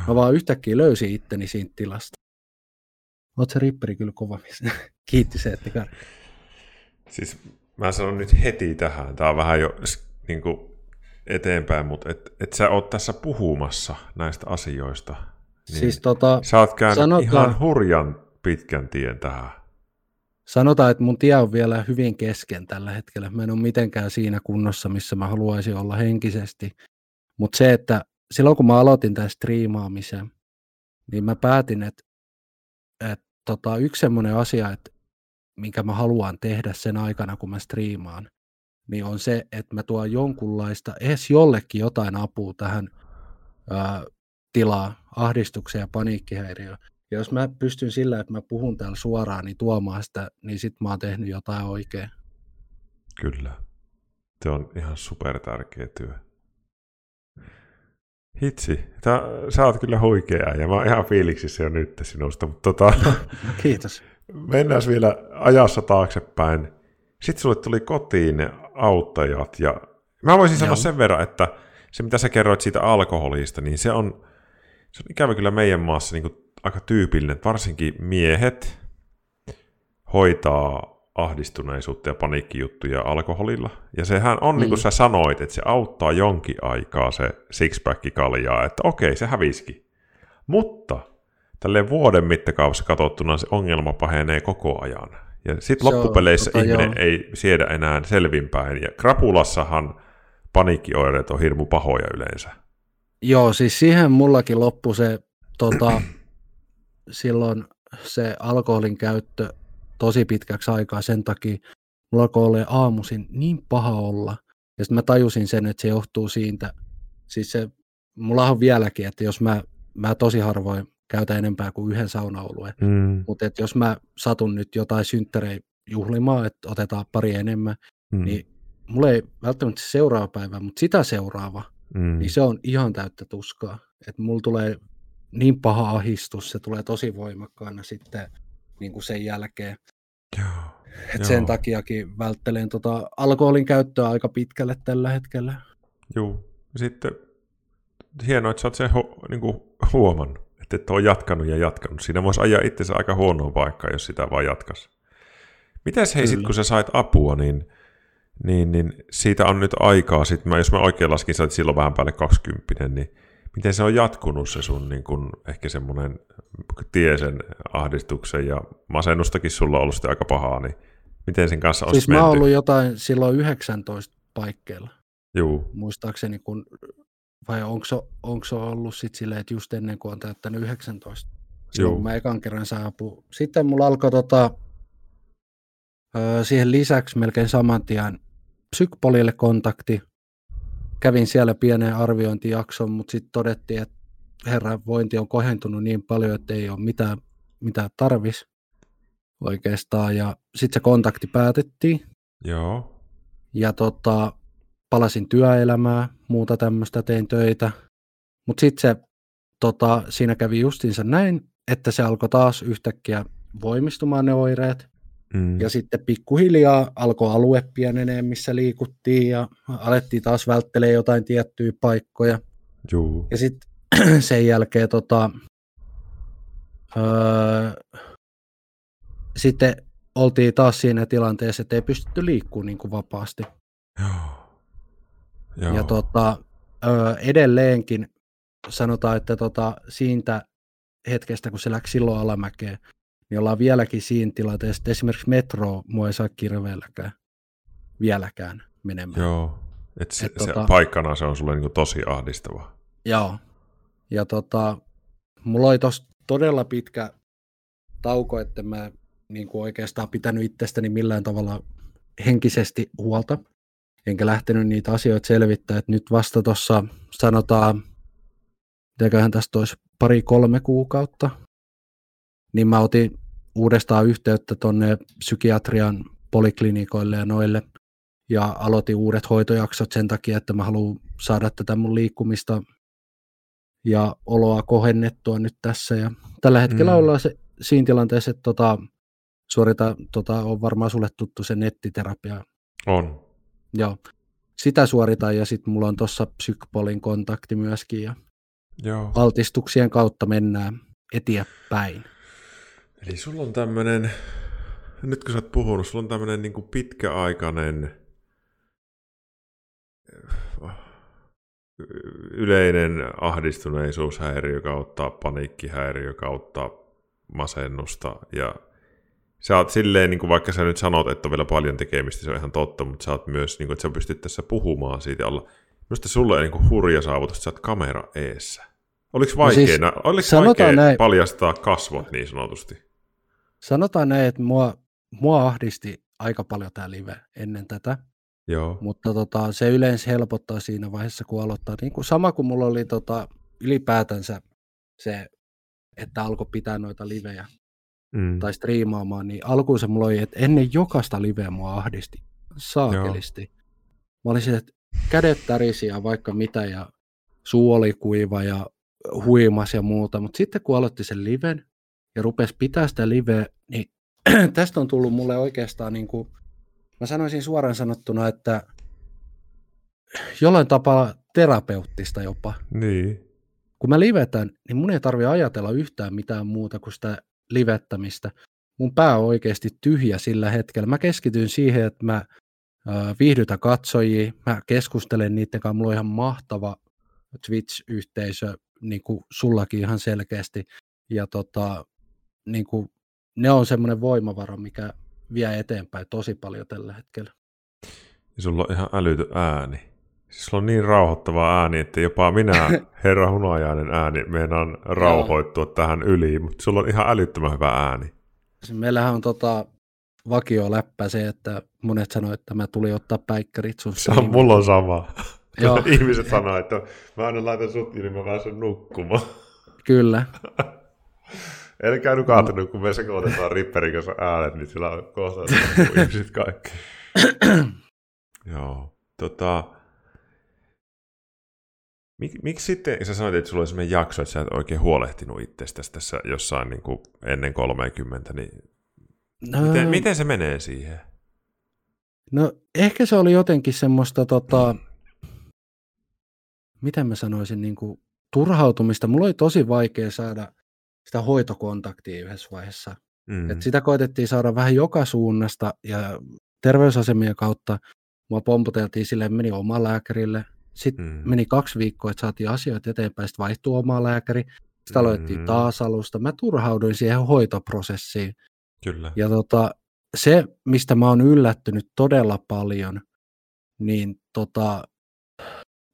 Mä vaan yhtäkkiä löysin itteni siitä tilasta. Oot se ripperi kyllä kova Kiitti se, että Siis mä sanon nyt heti tähän, tää on vähän jo niin kuin eteenpäin, mutta et, et sä oot tässä puhumassa näistä asioista. Niin siis tota, sä oot käynyt sanotaan, ihan hurjan pitkän tien tähän. Sanotaan, että mun tie on vielä hyvin kesken tällä hetkellä. Mä en ole mitenkään siinä kunnossa, missä mä haluaisin olla henkisesti. Mutta se, että silloin kun mä aloitin tämän striimaamisen, niin mä päätin, että, että tota, yksi semmoinen asia, että minkä mä haluan tehdä sen aikana, kun mä striimaan, niin on se, että mä tuon jonkunlaista, edes jollekin jotain apua tähän ää, tilaa, ahdistukseen ja paniikkihäiriöön. Ja jos mä pystyn sillä, että mä puhun täällä suoraan, niin tuomaan sitä, niin sit mä oon tehnyt jotain oikein. Kyllä. Se on ihan super tärkeä työ. Hitsi, Tää, sä oot kyllä huikea ja mä oon ihan fiiliksissä jo nyt sinusta. Mutta tota, Kiitos. Mennään vielä ajassa taaksepäin. Sitten sulle tuli kotiin ne auttajat ja mä voisin Joo. sanoa sen verran, että se mitä sä kerroit siitä alkoholista, niin se on, se on ikävä kyllä meidän maassa niin aika tyypillinen, että varsinkin miehet hoitaa ahdistuneisuutta ja paniikkijuttuja alkoholilla. Ja sehän on, mm. niin kuin mm. sä sanoit, että se auttaa jonkin aikaa se sixpack kaljaa, että okei, se häviski. Mutta tälleen vuoden mittakaavassa katsottuna se ongelma pahenee koko ajan. Ja sitten loppupeleissä tota, ihminen joo. ei siedä enää selvinpäin. Ja krapulassahan paniikkioireet on hirmu pahoja yleensä. Joo, siis siihen mullakin loppu se tota, silloin se alkoholin käyttö tosi pitkäksi aikaa sen takia, mulla alkoi olla aamuisin niin paha olla. Ja sitten mä tajusin sen, että se johtuu siitä, siis se, mulla on vieläkin, että jos mä, mä tosi harvoin käytä enempää kuin yhden saunaolueen, mm. mutta jos mä satun nyt jotain synttärejä juhlimaan, että otetaan pari enemmän, mm. niin mulla ei välttämättä seuraava päivä, mutta sitä seuraava, mm. niin se on ihan täyttä tuskaa. Että mulla tulee niin paha ahistus, se tulee tosi voimakkaana sitten niin kuin sen jälkeen. Joo, Et sen takiakin välttelen tota alkoholin käyttöä aika pitkälle tällä hetkellä. Joo, sitten hienoa, että sä oot sen hu- niin huomannut, että et ole jatkanut ja jatkanut. Siinä voisi ajaa itsensä aika huonoon paikkaan, jos sitä vaan jatkas. Mites hei, sit, kun sä sait apua, niin, niin, niin siitä on nyt aikaa, sit mä, jos mä oikein laskin, sä silloin vähän päälle 20, niin miten se on jatkunut se sun niin kun, ehkä semmoinen tie sen ahdistuksen ja masennustakin sulla on ollut sitten aika pahaa, niin miten sen kanssa siis menty? mä oon ollut jotain silloin 19 paikkeilla. Juu. Muistaakseni, kun, vai onko se, onko se ollut sitten silleen, että just ennen kuin on täyttänyt 19. Silloin Juu. mä ekan kerran saapuu. Sitten mulla alkoi tota, siihen lisäksi melkein saman tien psykpolille kontakti, kävin siellä pienen arviointijakson, mutta sitten todettiin, että herran vointi on kohentunut niin paljon, että ei ole mitään, mitään tarvis oikeastaan. Ja sitten se kontakti päätettiin. Joo. Ja tota, palasin työelämää, muuta tämmöistä, tein töitä. Mutta sitten se, tota, siinä kävi justiinsa näin, että se alkoi taas yhtäkkiä voimistumaan ne oireet. Mm. Ja sitten pikkuhiljaa alkoi alue pienenee, missä liikuttiin ja alettiin taas välttelee jotain tiettyjä paikkoja. Juu. Ja sitten sen jälkeen tota, öö, sitten oltiin taas siinä tilanteessa, että ei pystytty liikkumaan niin kuin vapaasti. Joo. Joo. Ja tota, öö, edelleenkin sanotaan, että tota, siitä hetkestä, kun se läksi silloin alamäkeen, niin ollaan vieläkin siinä tilanteessa, että esimerkiksi metro mua ei saa kirveelläkään vieläkään menemään. Joo, et se, Et se tota, paikkana se on sulle niin tosi ahdistava. Joo, ja tota, mulla oli tossa todella pitkä tauko, että mä niin kuin oikeastaan pitänyt itsestäni millään tavalla henkisesti huolta, enkä lähtenyt niitä asioita selvittää, että nyt vasta tuossa sanotaan, mitäköhän tästä olisi pari-kolme kuukautta, niin mä otin uudestaan yhteyttä tuonne psykiatrian poliklinikoille ja noille, ja aloitin uudet hoitojaksot sen takia, että mä haluan saada tätä mun liikkumista ja oloa kohennettua nyt tässä. Ja tällä hetkellä mm. ollaan se, siinä tilanteessa, että tota, suorita, tota, on varmaan sulle tuttu se nettiterapia. On. Joo. Sitä suoritan ja sitten mulla on tuossa psykpolin kontakti myöskin ja Joo. altistuksien kautta mennään eteenpäin. Eli sulla on tämmöinen, nyt kun sä oot puhunut, sulla on tämmöinen niin pitkäaikainen yleinen ahdistuneisuushäiriö kautta paniikkihäiriö kautta masennusta ja sä oot silleen, niin kuin vaikka sä nyt sanot, että on vielä paljon tekemistä, se on ihan totta, mutta sä oot myös, niin kuin, että sä pystyt tässä puhumaan siitä olla. Minusta sulle on niin kuin hurja saavutus, että sä oot kamera eessä. Oliko vaikea, no siis, oliko vaikea näin, paljastaa kasvot niin sanotusti? Sanotaan näin, että mua, mua ahdisti aika paljon tämä live ennen tätä. Joo. Mutta tota, se yleensä helpottaa siinä vaiheessa, kun aloittaa. Niin kuin sama kuin mulla oli tota, ylipäätänsä se, että alkoi pitää noita livejä mm. tai striimaamaan, niin alkuun se mulla oli, että ennen jokaista liveä mua ahdisti saakelisti. Joo. Mä olin että kädet tärisi ja vaikka mitä ja suu oli kuiva ja huimas ja muuta, mutta sitten kun aloitti sen liven ja rupesi pitää sitä liveä, niin tästä on tullut mulle oikeastaan niin kuin mä sanoisin suoraan sanottuna, että jollain tapaa terapeuttista jopa. Niin. Kun mä livetän, niin mun ei tarvi ajatella yhtään mitään muuta kuin sitä livettämistä. Mun pää on oikeasti tyhjä sillä hetkellä. Mä keskityn siihen, että mä viihdytä katsojia, mä keskustelen niiden kanssa, mulla on ihan mahtava Twitch-yhteisö, niin kuin sullakin ihan selkeästi, ja tota, niin kuin, ne on semmoinen voimavara, mikä vie eteenpäin tosi paljon tällä hetkellä. Ja sulla on ihan älytön ääni. Sulla on niin rauhoittava ääni, että jopa minä, herra hunajainen ääni, meinaan rauhoittua tähän yli, mutta sulla on ihan älyttömän hyvä ääni. Meillähän on tota, vakio läppä se, että monet sanoo, että mä tulin ottaa päikkärit sun Se on, mulla on sama. Joo. Ihmiset sanoo, että mä aina laitan sut niin mä pääsen nukkumaan. Kyllä. Älkää nukahtanut, no. kun me sekoitetaan Ripperin kanssa äänet, niin sillä on kohta ihmiset kaikki. Joo. Tota, Mik, miksi sitten, sä sanoit, että sulla oli sellainen jakso, että sä et oikein huolehtinut itsestäsi tässä jossain niin kuin ennen 30, niin no, miten, miten se menee siihen? No ehkä se oli jotenkin semmoista, tota, miten mä sanoisin, niin kuin turhautumista. Mulla oli tosi vaikea saada sitä hoitokontaktia yhdessä vaiheessa. Mm. Et sitä koitettiin saada vähän joka suunnasta ja terveysasemien kautta mua pomputeltiin sille, meni omaan lääkärille. Sitten mm. meni kaksi viikkoa, että saatiin asioita eteenpäin, sitten vaihtui oma lääkäri. Sitten aloittiin mm. taas alusta. Mä turhauduin siihen hoitoprosessiin. Kyllä. Ja tota, se, mistä mä oon yllättynyt todella paljon, niin tota,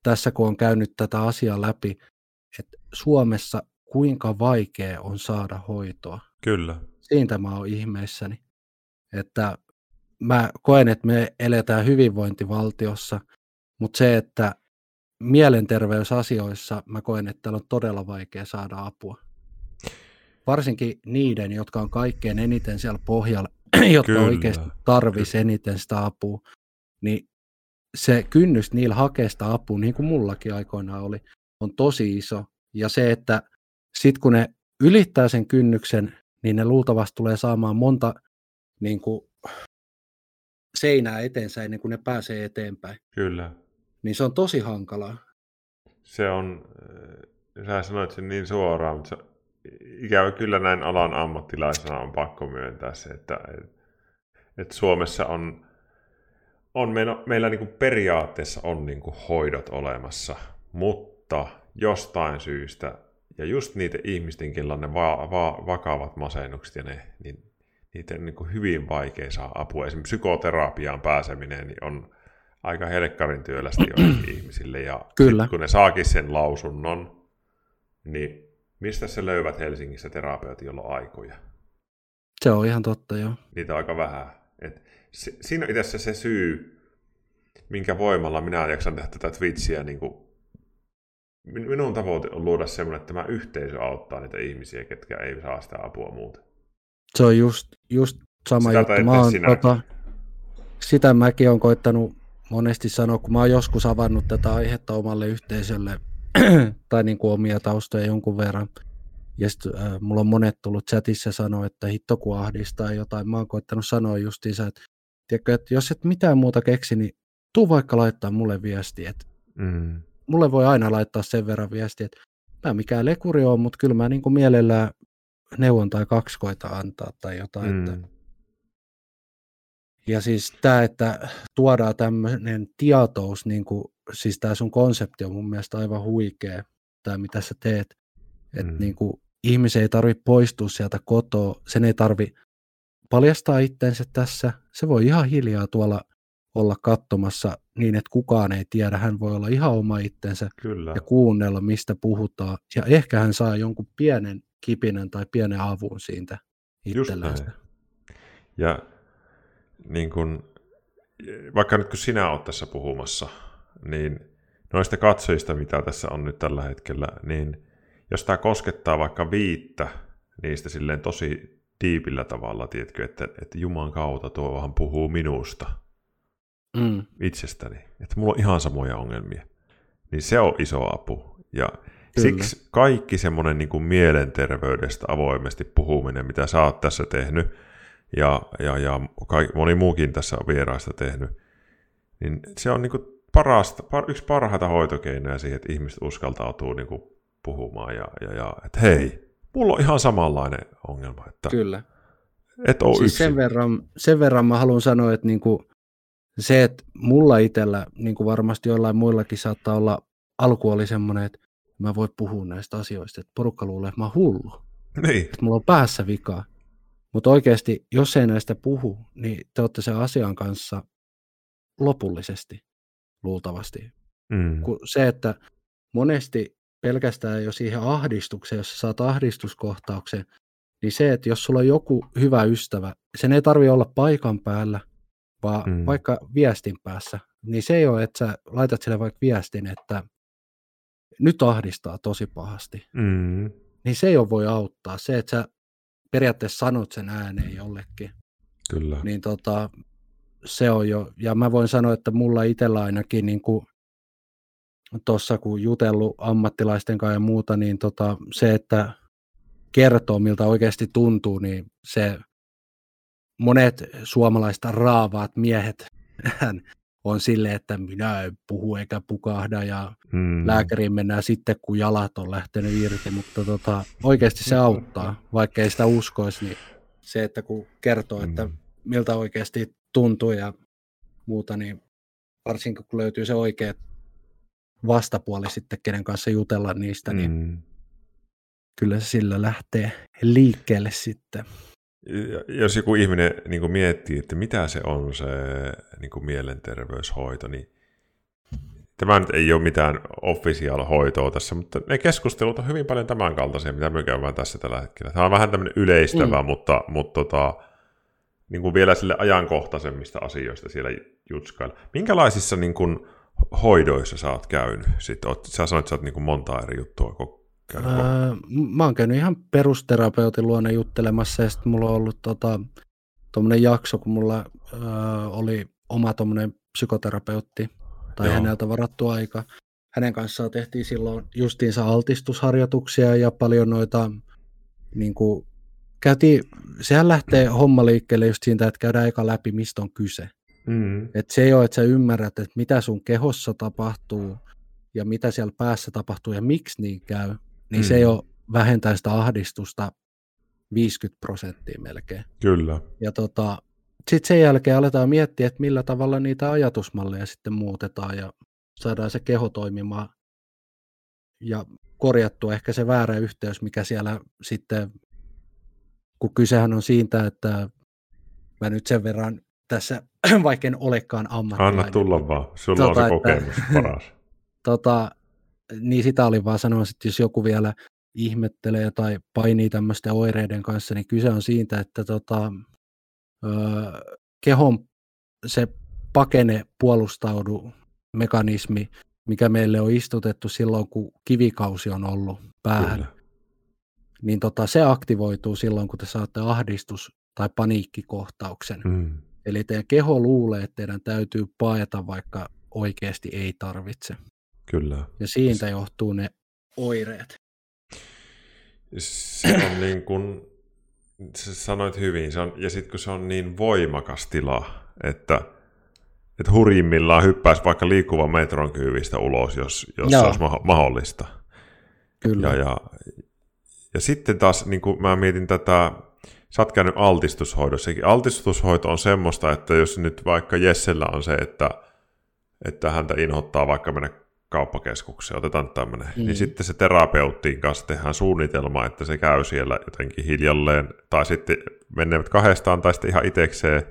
tässä kun on käynyt tätä asiaa läpi, että Suomessa kuinka vaikea on saada hoitoa. Kyllä. Siitä mä oon ihmeissäni. Että mä koen, että me eletään hyvinvointivaltiossa, mutta se, että mielenterveysasioissa mä koen, että täällä on todella vaikea saada apua. Varsinkin niiden, jotka on kaikkein eniten siellä pohjalla, jotka Kyllä. oikeasti tarvisi eniten sitä apua, niin se kynnys niillä hakea sitä apua, niin kuin mullakin aikoinaan oli, on tosi iso. Ja se, että sitten kun ne ylittää sen kynnyksen, niin ne luultavasti tulee saamaan monta niin kuin, seinää eteensä ennen kuin ne pääsee eteenpäin. Kyllä. Niin se on tosi hankalaa. Se on, äh, sä sanoit sen niin suoraan, mutta se, ikävä kyllä näin alan ammattilaisena on pakko myöntää se, että, että Suomessa on, on meillä, meillä niin kuin periaatteessa on niin kuin hoidot olemassa, mutta jostain syystä, ja just niitä ihmisten, kellä on ne va- va- vakavat masennukset ja ne, niin niitä on niin kuin hyvin vaikea saa apua. Esimerkiksi psykoterapiaan pääseminen niin on aika helkkarin työlästi ihmisille, ja Kyllä. kun ne saakin sen lausunnon, niin mistä se löyvät Helsingissä terapeutit, jolla on aikoja? Se on ihan totta, joo. Niitä on aika vähän. Et se, siinä on itse asiassa se syy, minkä voimalla minä jaksan tehdä tätä Twitchiä. Niin kuin, minun tavoite on luoda semmoinen, että tämä yhteisö auttaa niitä ihmisiä, ketkä ei saa sitä apua muuten. Se on just, just sama Sitä juttu. Mä oon, tota, sitä mäkin olen koittanut monesti sanoa, kun mä oon joskus avannut tätä aihetta omalle yhteisölle tai niin kuin omia taustoja jonkun verran. Ja sit, äh, mulla on monet tullut chatissa sanoa, että hitto kun ahdistaa jotain. Mä oon koittanut sanoa justiinsa, että, tiedätkö, että jos et mitään muuta keksi, niin tuu vaikka laittaa mulle viesti. Että Mm. mulle voi aina laittaa sen verran viestiä, että mä mikään lekuri on, mutta kyllä mä niin kuin mielellään neuvon tai kaksi koita antaa tai jotain. Mm. Että. Ja siis tämä, että tuodaan tämmöinen tietous, niin kuin, siis tämä sun konsepti on mun mielestä aivan huikea, tämä mitä sä teet. Että Mm. niin kuin, ihmisen ei tarvitse poistua sieltä kotoa, sen ei tarvi paljastaa itsensä tässä. Se voi ihan hiljaa tuolla olla katsomassa niin, että kukaan ei tiedä. Hän voi olla ihan oma itsensä Kyllä. ja kuunnella, mistä puhutaan. Ja ehkä hän saa jonkun pienen kipinän tai pienen avun siitä näin. Ja niin kun, vaikka nyt kun sinä olet tässä puhumassa, niin noista katsojista, mitä tässä on nyt tällä hetkellä, niin jos tämä koskettaa vaikka viittä niistä silleen tosi diipillä tavalla, tiedätkö, että, että Juman kautta tuo vähän puhuu minusta, Mm, itsestäni, että mulla on ihan samoja ongelmia, niin se on iso apu. Ja Kyllä. siksi kaikki semmoinen niin kuin mielenterveydestä avoimesti puhuminen, mitä sä oot tässä tehnyt, ja, ja, ja kaik, moni muukin tässä on vieraista tehnyt, niin se on niin kuin parasta, par, yksi parhaita hoitokeinoja siihen, että ihmiset uskaltautuu niin kuin puhumaan, ja, ja, ja että hei, mulla on ihan samanlainen ongelma, että kyllä. et ole Siis yksin. sen verran, sen verran mä haluan sanoa, että niinku se, että mulla itsellä, niin kuin varmasti joillain muillakin saattaa olla, alku oli semmoinen, että mä voin puhua näistä asioista, että porukka luulee, että mä oon hullu, Niin, että mulla on päässä vikaa. Mutta oikeasti, jos ei näistä puhu, niin te olette sen asian kanssa lopullisesti, luultavasti. mm, Kun se, että monesti pelkästään jo siihen ahdistukseen, jos sä saat ahdistuskohtauksen, niin se, että jos sulla on joku hyvä ystävä, sen ei tarvi olla paikan päällä, vaan Mm. mm. vaikka viestin päässä, niin se ei ole, että sä laitat sille vaikka viestin, että nyt ahdistaa tosi pahasti. mm, Niin se ei ole voi auttaa. Se, että sä periaatteessa sanot sen ääneen jollekin, kyllä. niin tota, se on jo, ja mä voin sanoa, että mulla itsellä ainakin niin kuin tuossa kun jutellut ammattilaisten kanssa ja muuta, niin tota, se, että kertoo miltä oikeasti tuntuu, niin se monet suomalaista raavaat miehet on sille, että minä en puhu eikä pukahda ja Mm. lääkäriin mennään sitten, kun jalat on lähtenyt irti, mutta tota, oikeasti se auttaa, vaikka ei sitä uskoisi, niin se, että kun kertoo, että Mm. miltä oikeasti tuntuu ja muuta, niin varsinkin kun löytyy se oikea vastapuoli sitten, kenen kanssa jutella niistä, niin Mm. kyllä se sillä lähtee liikkeelle sitten. Jos joku ihminen niin kuin miettii, että mitä se on se niin kuin mielenterveyshoito, niin tämä nyt ei ole mitään official hoitoa tässä, mutta ne keskustelut on hyvin paljon tämän kaltaisia, mitä me käydään tässä tällä hetkellä. Tämä on vähän tämmöinen yleistävä, mm. mutta, mutta tota, niin kuin vielä sille ajankohtaisemmista asioista siellä jutskailla. Minkälaisissa niin kuin, hoidoissa sä oot käynyt? Sitten oot, sä sanoit, että sä oot niin kuin monta eri juttua Öö, mä oon käynyt ihan perusterapeutin luona juttelemassa ja sitten mulla on ollut tota, tommonen jakso, kun mulla öö, oli oma tommonen psykoterapeutti tai Joo. häneltä varattu aika. hänen kanssaan tehtiin silloin justiinsa altistusharjoituksia ja paljon noita, niin kuin, käytiin, sehän lähtee homma liikkeelle just siitä, että käydään aika läpi, mistä on kyse. Mm. Et se ei ole, että sä ymmärrät, että mitä sun kehossa tapahtuu ja mitä siellä päässä tapahtuu ja miksi niin käy, niin mm. se jo vähentää sitä ahdistusta 50 prosenttia melkein. Kyllä. Ja tota, sitten sen jälkeen aletaan miettiä, että millä tavalla niitä ajatusmalleja sitten muutetaan ja saadaan se keho toimimaan ja korjattua ehkä se väärä yhteys, mikä siellä sitten, kun kysehän on siitä, että mä nyt sen verran tässä, vaikka en olekaan ammattilainen. Anna tulla vaan, sulla tota, on se kokemus että, paras. Tota, niin sitä oli vaan sanoa, että jos joku vielä ihmettelee tai painii tämmöisten oireiden kanssa, niin kyse on siitä, että tota, ö, kehon se pakene puolustaudu mekanismi, mikä meille on istutettu silloin, kun kivikausi on ollut päähän, Kyllä. niin tota, se aktivoituu silloin, kun te saatte ahdistus- tai paniikkikohtauksen. Mm. Eli teidän keho luulee, että teidän täytyy paeta, vaikka oikeasti ei tarvitse. Kyllä. Ja siitä johtuu ne oireet. Se on niin kuin, sä sanoit hyvin, se on, ja sitten kun se on niin voimakas tila, että, että hurjimmillaan hyppäisi vaikka liikkuvan metron kyyvistä ulos, jos, jos se olisi mahdollista. Kyllä. Ja, ja, ja sitten taas niin kuin mä mietin tätä, sä oot käynyt altistushoidossakin. Altistushoito on semmoista, että jos nyt vaikka Jessellä on se, että, että häntä inhottaa vaikka mennä kauppakeskukseen, otetaan tämmöinen, mm. niin sitten se terapeuttiin kanssa tehdään suunnitelma, että se käy siellä jotenkin hiljalleen, tai sitten menevät kahdestaan, tai sitten ihan itsekseen,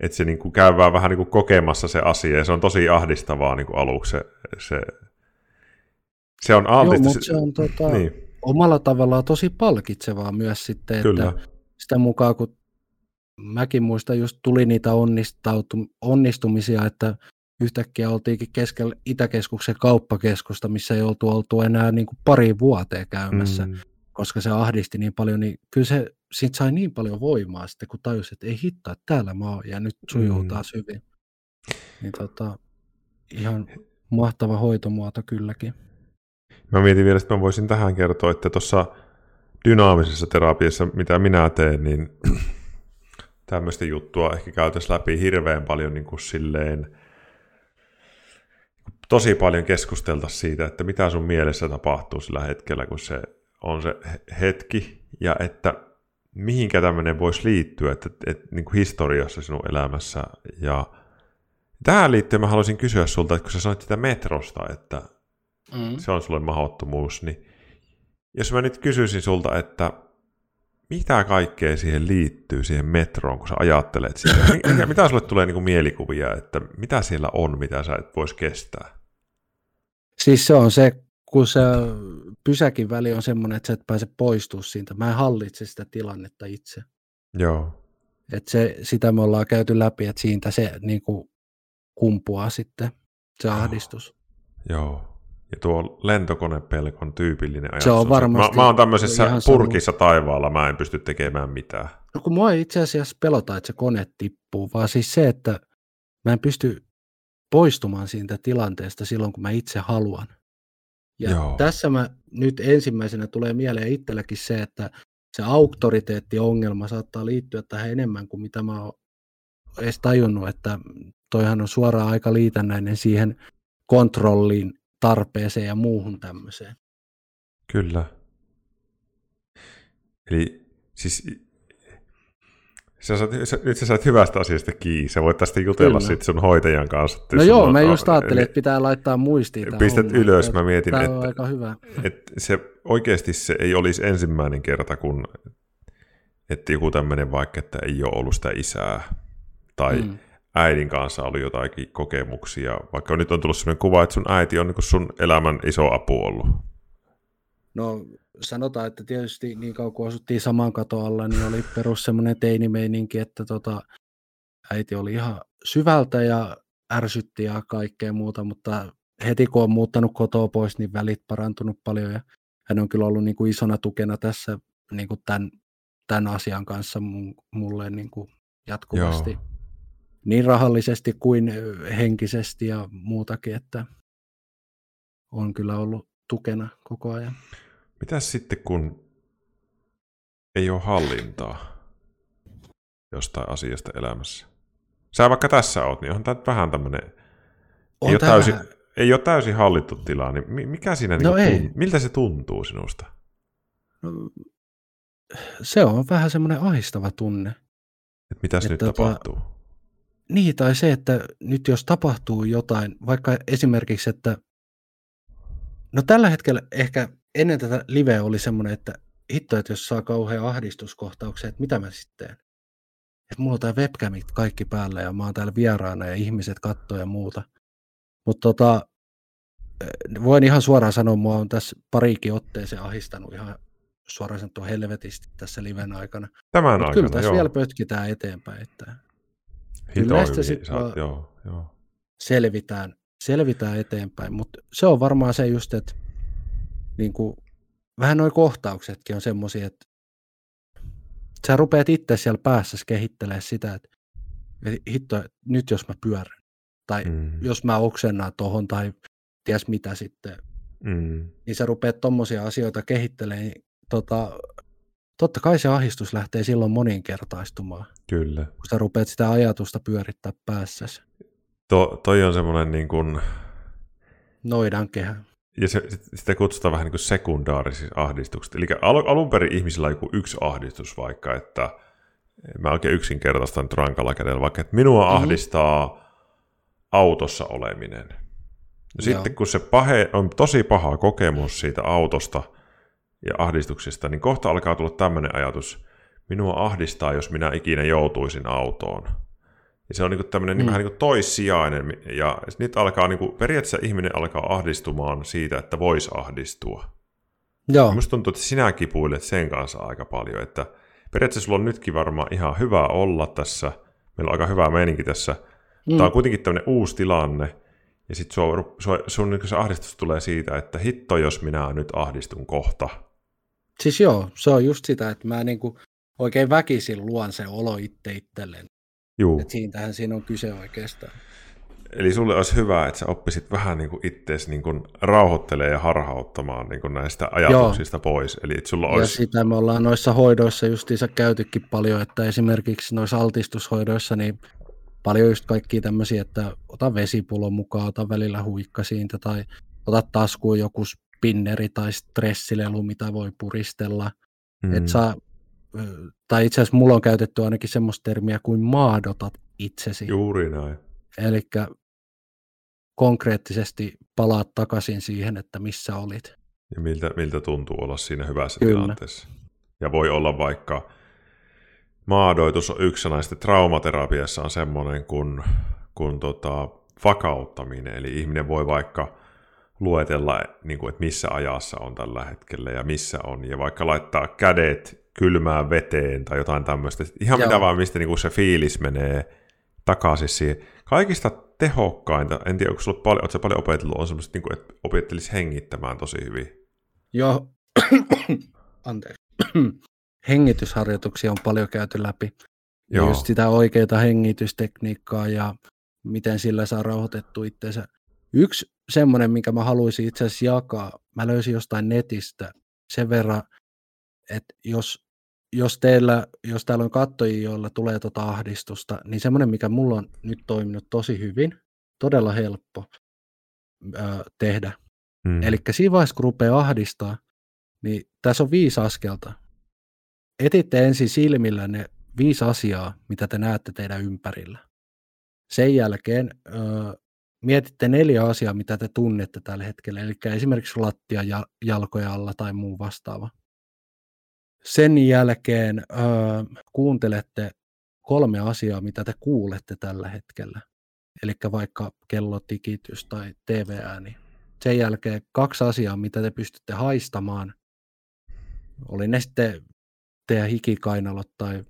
että se niin kuin käydään vähän niin kuin kokemassa se asia, ja se on tosi ahdistavaa niin kuin aluksi se, se, se on altistus. Joo, mutta se on tota, niin. omalla tavallaan tosi palkitsevaa myös sitten, Kyllä. että sitä mukaan kun mäkin muistan, just tuli niitä onnistumisia, että yhtäkkiä oltiinkin keskellä Itäkeskuksen kauppakeskusta, missä ei oltu oltu enää niin kuin pari vuoteen käymässä, mm. koska se ahdisti niin paljon, niin kyllä se siitä sai niin paljon voimaa sitten, kun tajusi, että ei hittaa, täällä mä oon ja nyt sujuu mm. taas hyvin. Niin tota, ihan mahtava hoitomuoto kylläkin. Mä mietin vielä, että mä voisin tähän kertoa, että tuossa dynaamisessa terapiassa, mitä minä teen, niin tämmöistä juttua ehkä käytäisiin läpi hirveän paljon niin kuin silleen tosi paljon keskustelta siitä, että mitä sun mielessä tapahtuu sillä hetkellä, kun se on se hetki, ja että mihinkä tämmöinen voisi liittyä, että, että, että niin kuin historiassa sinun elämässä. Ja tähän liittyen mä haluaisin kysyä sulta, että kun sä sanoit sitä metrosta, että mm. se on sulle mahdottomuus, niin jos mä nyt kysyisin sulta, että mitä kaikkea siihen liittyy, siihen metroon, kun sä ajattelet sitä? Mitä sulle tulee niin kuin mielikuvia, että mitä siellä on, mitä sä et voisi kestää? Siis se on se, kun se pysäkin väli on semmoinen, että sä et pääse poistua siitä. Mä en hallitse sitä tilannetta itse. Joo. Et se, sitä me ollaan käyty läpi, että siitä se niin kuin, kumpuaa sitten, se ahdistus. Joo. Ja tuo lentokonepelko on tyypillinen ajatus. Se on varmasti. Mä, mä oon tämmöisessä purkissa sama. taivaalla, mä en pysty tekemään mitään. No kun mua ei itse asiassa pelota, että se kone tippuu, vaan siis se, että mä en pysty poistumaan siitä tilanteesta silloin, kun mä itse haluan. Ja Joo. tässä mä nyt ensimmäisenä tulee mieleen itselläkin se, että se auktoriteettiongelma saattaa liittyä tähän enemmän kuin mitä mä oon edes tajunnut, että toihan on suoraan aika liitännäinen siihen kontrollin tarpeeseen ja muuhun tämmöiseen. Kyllä. Eli siis Sä saat, sä, nyt sä saat hyvästä asiasta kiinni. Sä voit tästä jutella sitten sun hoitajan kanssa. No joo, on, mä just ajattelin, että pitää laittaa muistiin Pistät homma, ylös, mä mietin, että, on aika hyvä. että se, oikeasti se ei olisi ensimmäinen kerta, kun että joku tämmöinen vaikka, että ei ole ollut sitä isää tai mm. äidin kanssa oli jotakin kokemuksia. Vaikka nyt on tullut sellainen kuva, että sun äiti on niin sun elämän iso apu ollut. No sanotaan, että tietysti niin kauan kuin asuttiin saman katon alla, niin oli perus semmoinen teinimeininki, että tota, äiti oli ihan syvältä ja ärsytti ja kaikkea muuta, mutta heti kun on muuttanut kotoa pois, niin välit parantunut paljon ja hän on kyllä ollut niin kuin isona tukena tässä niin kuin tämän, tämän asian kanssa mulle niin kuin jatkuvasti. Joo. Niin rahallisesti kuin henkisesti ja muutakin, että on kyllä ollut tukena koko ajan. Mitäs sitten, kun ei ole hallintaa jostain asiasta elämässä? Sä vaikka tässä oot, niin onhan tämä vähän tämmöinen... Ei, ole täysin, ei ole täysin hallittu tila, niin mikä siinä no niin ei. Tunt, miltä se tuntuu sinusta? No, se on vähän semmoinen ahistava tunne. Et mitäs että nyt tota, tapahtuu? Niin, tai se, että nyt jos tapahtuu jotain, vaikka esimerkiksi, että no tällä hetkellä ehkä ennen tätä liveä oli semmoinen, että hitto, että jos saa kauhean ahdistuskohtauksen, että mitä mä sitten teen? Että mulla on tää webcamit kaikki päällä ja mä oon täällä vieraana ja ihmiset katsoo ja muuta. Mutta tota, eh, voin ihan suoraan sanoa, mua on tässä pariikin otteeseen ahistanut ihan suoraan sanottua helvetisti tässä liven aikana. Tämän Mut aikana, Kyllä tässä joo. vielä pötkitään eteenpäin. Että kyllä näistä sitten joo, joo. selvitään, selvitään eteenpäin, mutta se on varmaan se just, että niin kuin, vähän noin kohtauksetkin on semmoisia, että sä rupeat itse siellä päässä kehittelemään sitä, että hitto, nyt jos mä pyörän, tai mm. jos mä oksennan tuohon, tai ties mitä sitten, mm. niin sä rupeat tommosia asioita kehittelemään, niin tota, totta kai se ahdistus lähtee silloin moninkertaistumaan. Kyllä. Kun sä rupeat sitä ajatusta pyörittää päässäsi. To, toi on semmoinen niin kuin... Noidan kehä. Ja se, sitä kutsutaan vähän niin kuin sekundaarisiksi ahdistuksiksi. Eli al- alun perin ihmisillä on joku yksi ahdistus vaikka, että mä oikein yksinkertaistan nyt rankalla kädellä, vaikka että minua mm-hmm. ahdistaa autossa oleminen. Ja sitten kun se pahe, on tosi paha kokemus siitä autosta – ja ahdistuksista, niin kohta alkaa tulla tämmöinen ajatus, minua ahdistaa, jos minä ikinä joutuisin autoon. Ja se on niin tämmöinen mm. niin vähän niin kuin toissijainen, ja nyt alkaa niin kuin, periaatteessa ihminen alkaa ahdistumaan siitä, että voisi ahdistua. Joo. Minusta tuntuu, että sinä kipuilet sen kanssa aika paljon, että periaatteessa sulla on nytkin varmaan ihan hyvä olla tässä, meillä on aika hyvä meininki tässä, mm. tämä on kuitenkin tämmöinen uusi tilanne, ja sitten sun, sun, sun niin se ahdistus tulee siitä, että hitto, jos minä nyt ahdistun kohta, Siis joo, se on just sitä, että mä niinku oikein väkisin luon se olo itse itselleen. Juu. Et siitähän siinä on kyse oikeastaan. Eli sulle olisi hyvä, että sä oppisit vähän niin kuin ittees niin kuin rauhoittelemaan ja harhauttamaan niin kuin näistä ajatuksista Joo. pois. Eli että sulla olisi... Ja sitä me ollaan noissa hoidoissa justiinsa käytykin paljon, että esimerkiksi noissa altistushoidoissa niin paljon just kaikkia tämmöisiä, että ota vesipullon mukaan, ota välillä huikka siitä tai ota taskuun joku spinneri tai stressilelu, mitä voi puristella. Mm. Et saa, tai itse asiassa mulla on käytetty ainakin semmoista termiä kuin maadotat itsesi. Juuri näin. Eli konkreettisesti palaat takaisin siihen, että missä olit. Ja miltä, miltä tuntuu olla siinä hyvässä Kyllä. tilanteessa. Ja voi olla vaikka, maadoitus on yksi näistä traumaterapiassa on semmoinen kuin, kuin tota, vakauttaminen. Eli ihminen voi vaikka luetella, niin kuin, että missä ajassa on tällä hetkellä ja missä on, ja vaikka laittaa kädet kylmään veteen tai jotain tämmöistä. Ihan Joo. mitä vaan, mistä niin kuin se fiilis menee takaisin siihen. Kaikista tehokkainta, en tiedä, onko sulla paljon, oletko paljon opetellut, on semmoista, niin kuin, että opettelisi hengittämään tosi hyvin. Joo, anteeksi. Hengitysharjoituksia on paljon käyty läpi. Joo. Just sitä oikeaa hengitystekniikkaa ja miten sillä saa rauhoitettua itseensä. Yksi semmoinen, minkä mä haluaisin itse asiassa jakaa, mä löysin jostain netistä sen verran, että jos, jos, teillä, jos täällä on kattojia, joilla tulee tota ahdistusta, niin semmoinen, mikä mulla on nyt toiminut tosi hyvin, todella helppo ö, tehdä. Mm. Eli siinä vaiheessa, kun rupeaa ahdistaa, niin tässä on viisi askelta. Etitte ensin silmillä ne viisi asiaa, mitä te näette teidän ympärillä. Sen jälkeen ö, mietitte neljä asiaa, mitä te tunnette tällä hetkellä, eli esimerkiksi lattia jalkoja alla tai muu vastaava. Sen jälkeen ö, kuuntelette kolme asiaa, mitä te kuulette tällä hetkellä, eli vaikka kellotikitys tai TV-ääni. Sen jälkeen kaksi asiaa, mitä te pystytte haistamaan, oli ne sitten teidän hikikainalot tai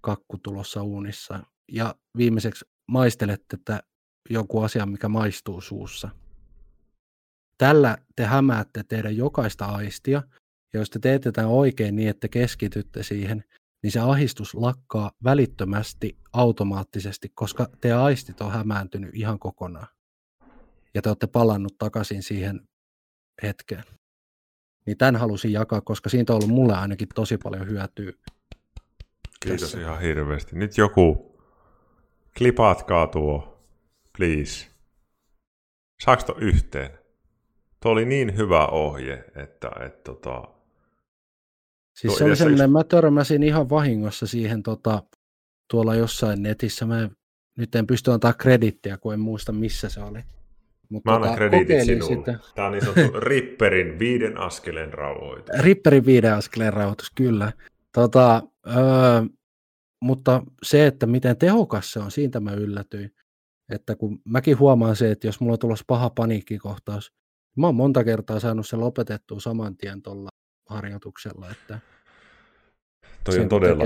kakku tulossa uunissa. Ja viimeiseksi maistelette, että joku asia, mikä maistuu suussa. Tällä te hämäätte teidän jokaista aistia, ja jos te teette tämän oikein niin, että keskitytte siihen, niin se ahistus lakkaa välittömästi automaattisesti, koska te aistit on hämääntynyt ihan kokonaan. Ja te olette palannut takaisin siihen hetkeen. Niin tämän halusin jakaa, koska siitä on ollut mulle ainakin tosi paljon hyötyä. Kiitos tässä. ihan hirveästi. Nyt joku, klipaatkaa tuo, please. Saako to yhteen? Tuo oli niin hyvä ohje, että et, tota... Siis se oli semmoinen, mä törmäsin ihan vahingossa siihen tota, tuolla jossain netissä. Mä nyt en pysty antaa kredittiä, kun en muista missä se oli. Mutta Mä annan tota, krediitit sinulle. Sitä. Tämä on niin sanottu Ripperin viiden askeleen rauhoitus. Ripperin viiden askeleen rauhoitus, kyllä. Tota, öö, mutta se, että miten tehokas se on, siitä mä yllätyin. Että kun mäkin huomaan se, että jos mulla on tulossa paha paniikkikohtaus, mä oon monta kertaa saanut se lopetettua saman tien tuolla harjoituksella, että toi on todella,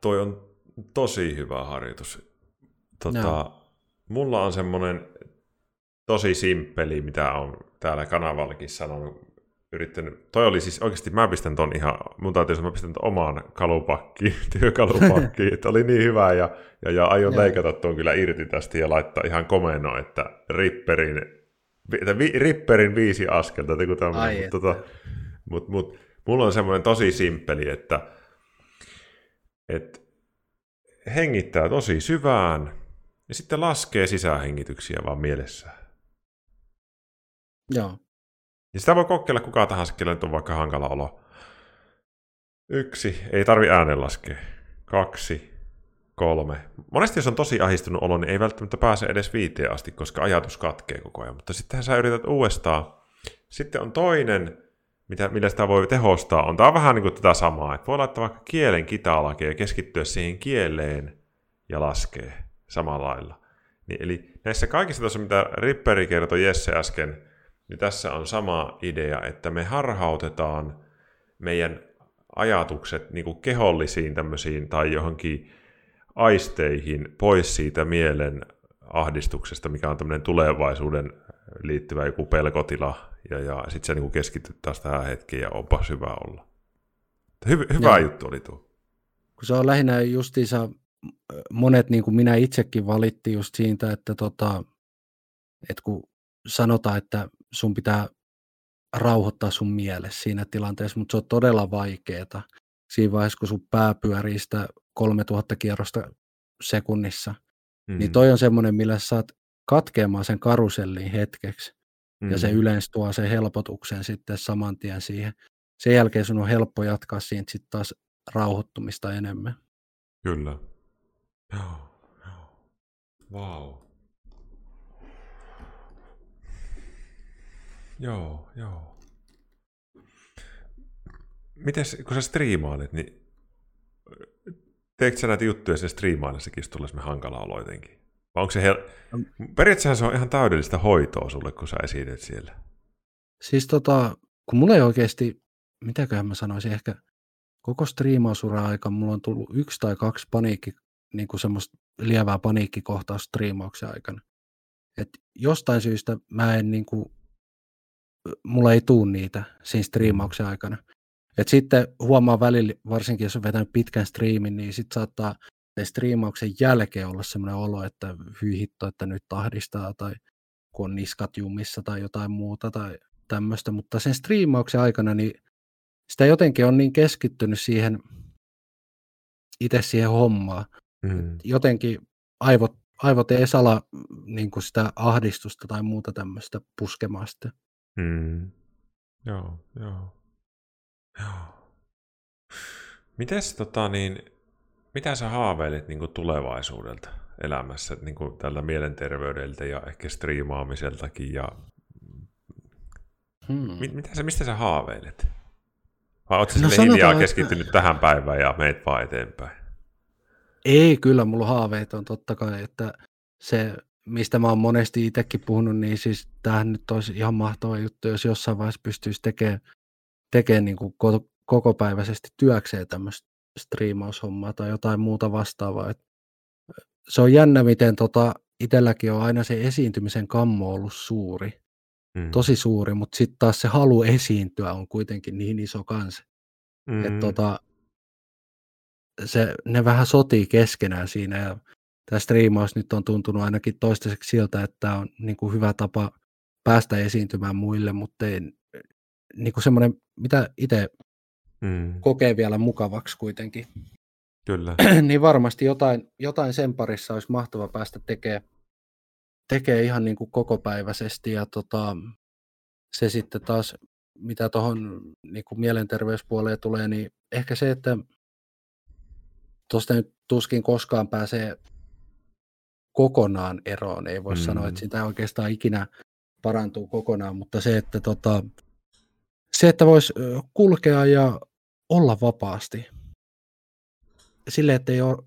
toi on tosi hyvä harjoitus. Tota, no. Mulla on semmoinen tosi simppeli, mitä on täällä kanavallakin sanonut. Yrittänyt. Toi oli siis oikeasti, mä pistän ton ihan, mun täytyy sanoa, mä pistän ton omaan kalupakkiin, työkalupakkiin, että oli niin hyvä ja, ja, ja aion leikata tuon kyllä irti tästä ja laittaa ihan komeno, että Ripperin, että vi, Ripperin viisi askelta, joku tämmöinen, mutta tota, mut, mut, mulla on semmoinen tosi simppeli, että, että hengittää tosi syvään ja sitten laskee sisähengityksiä vaan mielessään. Joo. Ja sitä voi kokeilla kuka tahansa, kellä nyt on vaikka hankala olo. Yksi, ei tarvi äänen laskea. Kaksi, kolme. Monesti jos on tosi ahistunut olo, niin ei välttämättä pääse edes viiteen asti, koska ajatus katkee koko ajan. Mutta sittenhän sä yrität uudestaan. Sitten on toinen, mitä, millä sitä voi tehostaa. On tämä vähän niin kuin tätä samaa, että voi laittaa vaikka kielen kitalakia ja keskittyä siihen kieleen ja laskee samalla lailla. Niin, eli näissä kaikissa tuossa, mitä Ripperi kertoi Jesse äsken, niin tässä on sama idea, että me harhautetaan meidän ajatukset niin kuin kehollisiin tämmöisiin tai johonkin aisteihin pois siitä mielen ahdistuksesta, mikä on tämmöinen tulevaisuuden liittyvä joku pelkotila, ja, ja sitten se niin keskityt taas tähän hetkeen, ja onpa hyvä olla. Hy- hyvä ja. juttu oli tuo. Kun se on lähinnä justiinsa, monet niin kuin minä itsekin valitti just siitä, että, tota, että kun sanotaan, että sun pitää rauhoittaa sun mielessä siinä tilanteessa, mutta se on todella vaikeaa siinä vaiheessa, kun sun pää pyörii sitä 3000 kierrosta sekunnissa. Mm-hmm. Niin toi on semmoinen, millä sä saat katkeamaan sen karuselliin hetkeksi. Mm-hmm. Ja se mm-hmm. yleensä tuo sen helpotuksen sitten saman tien siihen. Sen jälkeen sun on helppo jatkaa siitä sitten taas rauhoittumista enemmän. Kyllä. Joo. Wow. Joo, joo. Mites, kun sä striimailet, niin teekö sä näitä juttuja sen striimaillessakin, jos tulee hankala olo jotenkin? Vai onko se hel... Periaatteessa se on ihan täydellistä hoitoa sulle, kun sä esiinnyt siellä. Siis tota, kun mulla ei oikeasti, mitäköhän mä sanoisin, ehkä koko striimausura aika mulla on tullut yksi tai kaksi paniikki, niin kuin semmoista lievää paniikkikohtausta striimauksen aikana. Et jostain syystä mä en niin kuin mulla ei tuu niitä siinä striimauksen aikana. Et sitten huomaa välillä, varsinkin jos on vetänyt pitkän striimin, niin sitten saattaa striimauksen jälkeen olla sellainen olo, että hyi hitto, että nyt tahdistaa tai kun on niskat jumissa tai jotain muuta tai tämmöistä, mutta sen striimauksen aikana niin sitä jotenkin on niin keskittynyt siihen itse siihen hommaan. Mm. Jotenkin aivot, aivot ei sala niin sitä ahdistusta tai muuta tämmöistä puskemaan sitten. Mm. Joo, joo. Joo. Mites tota niin, mitä sä haaveilet niin tulevaisuudelta elämässä, niin kuin tällä mielenterveydeltä ja ehkä striimaamiseltakin ja hmm. mitä sä, mistä sä haaveilet? Vai ootko no, hiljaa keskittynyt että... tähän päivään ja meet vaan eteenpäin? Ei, kyllä mulla haaveet on totta kai, että se mistä mä oon monesti itsekin puhunut, niin siis tämähän nyt olisi ihan mahtava juttu, jos jossain vaiheessa pystyisi tekemään, tekemään niin kuin kokopäiväisesti työkseen tämmöistä striimaushommaa tai jotain muuta vastaavaa. Et se on jännä, miten tota, itselläkin on aina se esiintymisen kammo ollut suuri, mm. tosi suuri, mutta sitten taas se halu esiintyä on kuitenkin niin iso kanssa. Mm. Että tota, se, ne vähän sotii keskenään siinä ja tämä striimaus nyt on tuntunut ainakin toistaiseksi siltä, että on niin kuin hyvä tapa päästä esiintymään muille, mutta ei, niin kuin semmoinen, mitä itse Mm. kokee vielä mukavaksi kuitenkin. Kyllä. niin varmasti jotain, jotain sen parissa olisi mahtava päästä tekemään tekee ihan niin kuin kokopäiväisesti ja tota, se sitten taas, mitä tuohon niin kuin mielenterveyspuoleen tulee, niin ehkä se, että tuosta nyt tuskin koskaan pääsee kokonaan eroon, ei voi mm. sanoa, että sitä oikeastaan ikinä parantuu kokonaan, mutta se, että tota, se, että voisi kulkea ja olla vapaasti. Sille, että ei ole,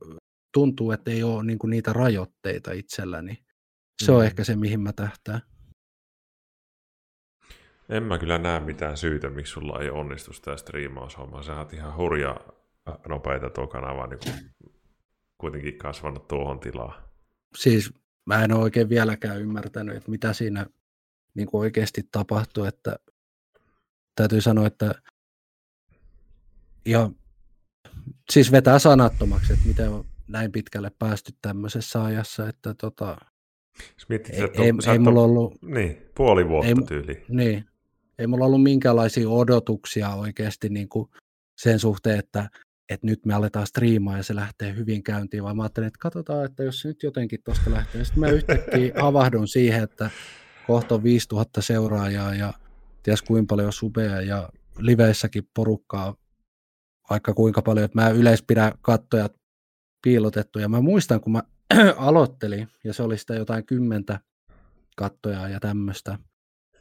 tuntuu, että ei ole niin niitä rajoitteita itselläni. Se mm. on ehkä se, mihin mä tähtään. En mä kyllä näe mitään syytä, miksi sulla ei onnistu sitä striimaushommaa. Sä oot ihan hurja nopeita tuo kanava niin kuin kuitenkin kasvanut tuohon tilaan. Siis mä en ole oikein vieläkään ymmärtänyt, että mitä siinä niin kuin oikeasti tapahtui, että täytyy sanoa, että ja siis vetää sanattomaksi, että miten on näin pitkälle päästy tämmöisessä ajassa, että tota, Mietit, ei, että ei, ei mulla ollut... Niin, puoli vuotta ei, tyyli. Niin, ei mulla ollut minkäänlaisia odotuksia oikeasti niin kuin sen suhteen, että, että nyt me aletaan striimaa ja se lähtee hyvin käyntiin, vaan mä ajattelin, että katsotaan, että jos se nyt jotenkin tuosta lähtee. Sitten mä yhtäkkiä havahdun siihen, että kohta on 5000 seuraajaa ja ties kuinka paljon subeja ja liveissäkin porukkaa vaikka kuinka paljon, että mä yleispidän kattojat piilotettu. Ja mä muistan, kun mä aloittelin, ja se oli sitä jotain kymmentä kattoja ja tämmöistä.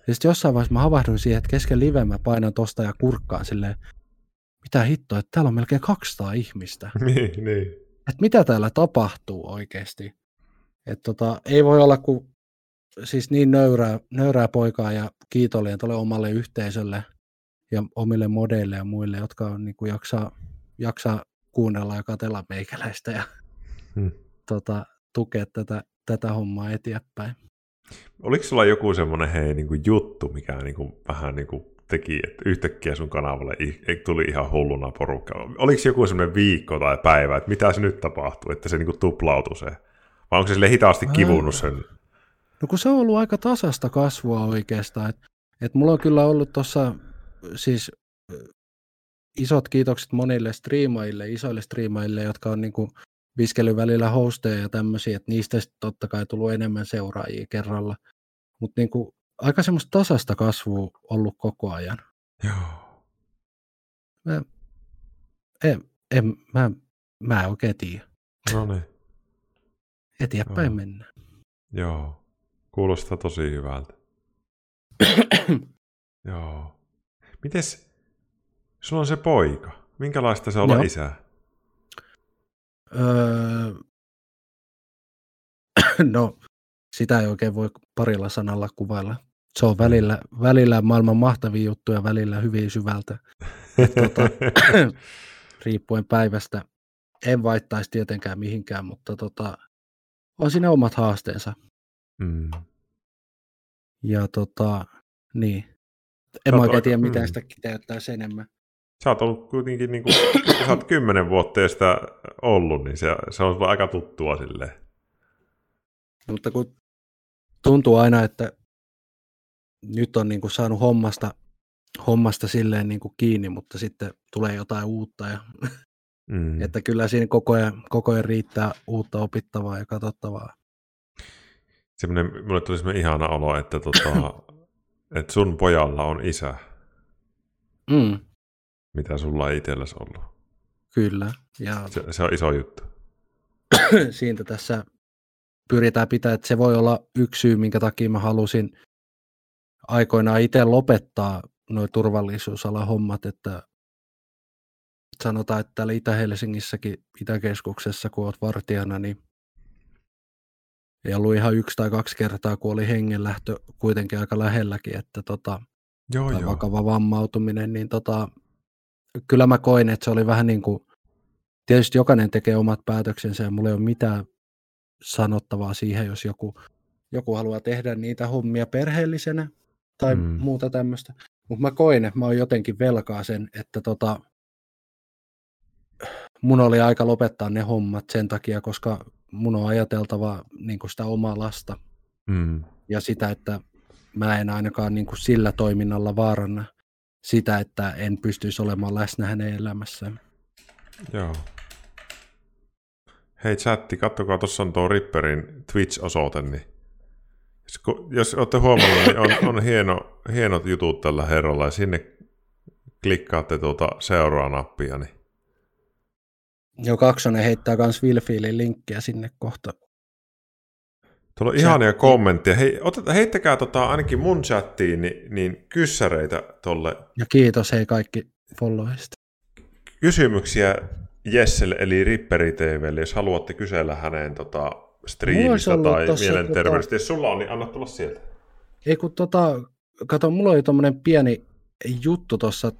Ja sitten jossain vaiheessa mä havahduin siihen, että kesken live mä painan tosta ja kurkkaan silleen, mitä hittoa, että täällä on melkein 200 ihmistä. niin, niin. Että mitä täällä tapahtuu oikeasti. Että tota, ei voi olla kuin siis niin nöyrää, nöyrää poikaa ja kiitollinen tuolle omalle yhteisölle ja omille modeille ja muille, jotka on, niin kuin jaksaa, jaksaa kuunnella ja katella meikäläistä ja hmm. tota, tukea tätä, tätä hommaa eteenpäin. Oliko sulla joku semmoinen hei, niin kuin juttu, mikä niin kuin, vähän niin kuin teki, että yhtäkkiä sun kanavalle tuli ihan hulluna porukka? Oliko joku semmoinen viikko tai päivä, että mitä se nyt tapahtuu, että se niin kuin tuplautui se? Vai onko se sille hitaasti kivunut sen? No kun se on ollut aika tasasta kasvua oikeastaan. Että et mulla on kyllä ollut tuossa siis isot kiitokset monille striimaille, isoille striimaille, jotka on niin kuin viskellyt välillä hosteja ja tämmöisiä, että niistä sitten totta kai tullut enemmän seuraajia kerralla. Mutta niin kuin, aika semmoista tasasta kasvua ollut koko ajan. Joo. Mä, en, en, mä, mä en oikein tiedä. No niin. Eteenpäin Joo. mennään. Joo. Kuulostaa tosi hyvältä. Joo. Mites, sulla on se poika. Minkälaista se olla Joo. isä? Öö, no, sitä ei oikein voi parilla sanalla kuvailla. Se on välillä, välillä maailman mahtavia juttuja, välillä hyvin syvältä. tota, riippuen päivästä. En vaittaisi tietenkään mihinkään, mutta tota, on siinä omat haasteensa. Mm. Ja tota, niin. En mä oikein tiedä, mitä mm. sitä kiteyttäisi enemmän. Sä oot ollut kuitenkin, niin kuin, sä oot kymmenen vuotta jo sitä ollut, niin se, se on aika tuttua silleen. Mutta kun tuntuu aina, että nyt on niin kuin saanut hommasta, hommasta silleen niin kuin kiinni, mutta sitten tulee jotain uutta. Ja, mm. että kyllä siinä koko ajan, koko ajan riittää uutta opittavaa ja katsottavaa. Semmoinen, mulle tuli semmoinen ihana olo, että tota, että sun pojalla on isä. Mm. Mitä sulla ei itsellesi ollut. Kyllä. Ja... Se, se on iso juttu. Siitä tässä pyritään pitää, että se voi olla yksi syy, minkä takia mä halusin aikoinaan itse lopettaa nuo turvallisuusalan hommat, että sanotaan, että täällä Itä-Helsingissäkin, Itäkeskuksessa, kun olet vartijana, niin ei ollut ihan yksi tai kaksi kertaa, kun oli hengenlähtö kuitenkin aika lähelläkin, että tota, joo, joo. vakava vammautuminen, niin tota, kyllä mä koin, että se oli vähän niin kuin, tietysti jokainen tekee omat päätöksensä ja mulla ei ole mitään sanottavaa siihen, jos joku, joku haluaa tehdä niitä hommia perheellisenä tai mm. muuta tämmöistä. Mutta mä koin, että mä oon jotenkin velkaa sen, että tota, mun oli aika lopettaa ne hommat sen takia, koska mun on ajateltava niin sitä omaa lasta mm. ja sitä, että mä en ainakaan niin kuin sillä toiminnalla vaaranna sitä, että en pystyisi olemaan läsnä hänen elämässään. Joo. Hei chatti, kattokaa, tuossa on tuo Ripperin Twitch-osoite, niin jos, jos olette huomannut, niin on, on hieno, hienot jutut tällä herralla, ja sinne klikkaatte tuota seuraa nappia, niin Joo, Kaksonen heittää myös Wilfielin linkkiä sinne kohta. Tuolla on ihania kommentteja. Hei, oteta, heittäkää tota, ainakin mun chattiin niin, niin kyssäreitä tolle. Ja kiitos hei kaikki followista. Kysymyksiä Jesselle eli Ripperi TVlle, jos haluatte kysellä hänen tota, striimistä tai mielenterveydestä. Tota... Jos sulla on, niin anna tulla sieltä. Ei kun tota, kato, mulla oli tuommoinen pieni juttu tuossa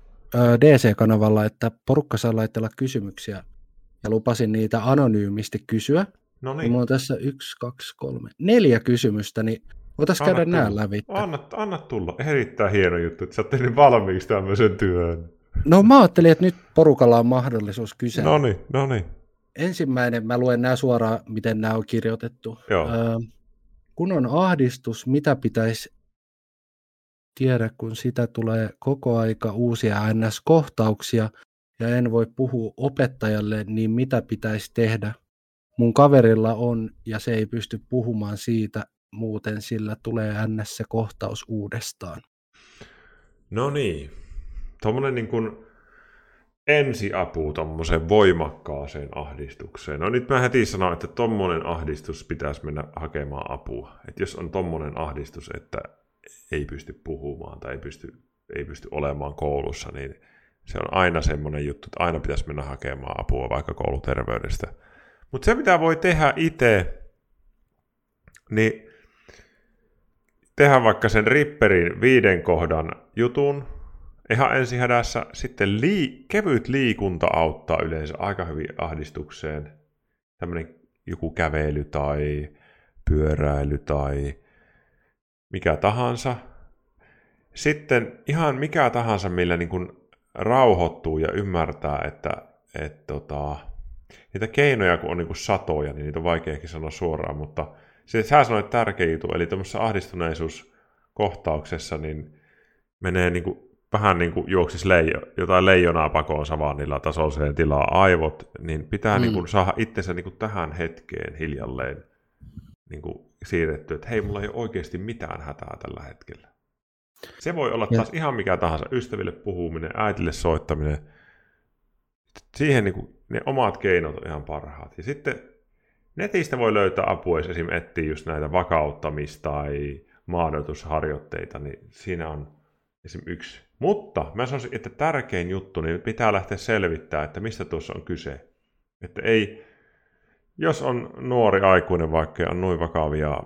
DC-kanavalla, että porukka saa laitella kysymyksiä ja lupasin niitä anonyymisti kysyä. No niin. Mulla on tässä yksi, kaksi, kolme, neljä kysymystä, niin voitaisiin käydä nämä läpi. Anna, anna tulla. Erittäin hieno juttu, että sä oot tehnyt valmiiksi tämmöisen työn. No mä ajattelin, että nyt porukalla on mahdollisuus kysyä. No niin, no niin. Ensimmäinen, mä luen nämä suoraan, miten nämä on kirjoitettu. Joo. Öö, kun on ahdistus, mitä pitäisi tiedä, kun sitä tulee koko aika uusia NS-kohtauksia, ja en voi puhua opettajalle, niin mitä pitäisi tehdä? Mun kaverilla on ja se ei pysty puhumaan siitä, muuten sillä tulee ns. se kohtaus uudestaan. No niin, tuommoinen niin kuin ensiapu tuommoiseen voimakkaaseen ahdistukseen. No nyt mä heti sanon, että tuommoinen ahdistus pitäisi mennä hakemaan apua. Että jos on tuommoinen ahdistus, että ei pysty puhumaan tai ei pysty, ei pysty olemaan koulussa, niin se on aina semmoinen juttu, että aina pitäisi mennä hakemaan apua vaikka kouluterveydestä. Mutta se, mitä voi tehdä itse, niin tehdä vaikka sen ripperin viiden kohdan jutun, ihan ensihädässä. Sitten lii, kevyt liikunta auttaa yleensä aika hyvin ahdistukseen. Tämmöinen joku kävely tai pyöräily tai mikä tahansa. Sitten ihan mikä tahansa, millä niin kuin rauhoittuu ja ymmärtää, että et tota, niitä keinoja kun on niin kuin satoja, niin niitä on vaikea ehkä sanoa suoraan, mutta se, sä sanoit tärkeä juttu, eli tuommoisessa ahdistuneisuuskohtauksessa niin menee niin kuin, vähän niin kuin juoksis leijo, jotain leijonaa pakoon savannilla tasoiseen tilaa aivot, niin pitää mm. niin kuin, saada itsensä niin kuin, tähän hetkeen hiljalleen niin kuin, siirretty, että hei, mulla ei ole oikeasti mitään hätää tällä hetkellä. Se voi olla taas ja. ihan mikä tahansa, ystäville puhuminen, äitille soittaminen. Siihen niin kuin, ne omat keinot on ihan parhaat. Ja sitten netistä voi löytää apua, jos esimerkiksi etsii just näitä vakauttamista tai maadotusharjoitteita, niin siinä on esimerkiksi yksi. Mutta mä sanoisin, että tärkein juttu, niin pitää lähteä selvittämään, että mistä tuossa on kyse. Että ei, jos on nuori aikuinen vaikka on noin vakavia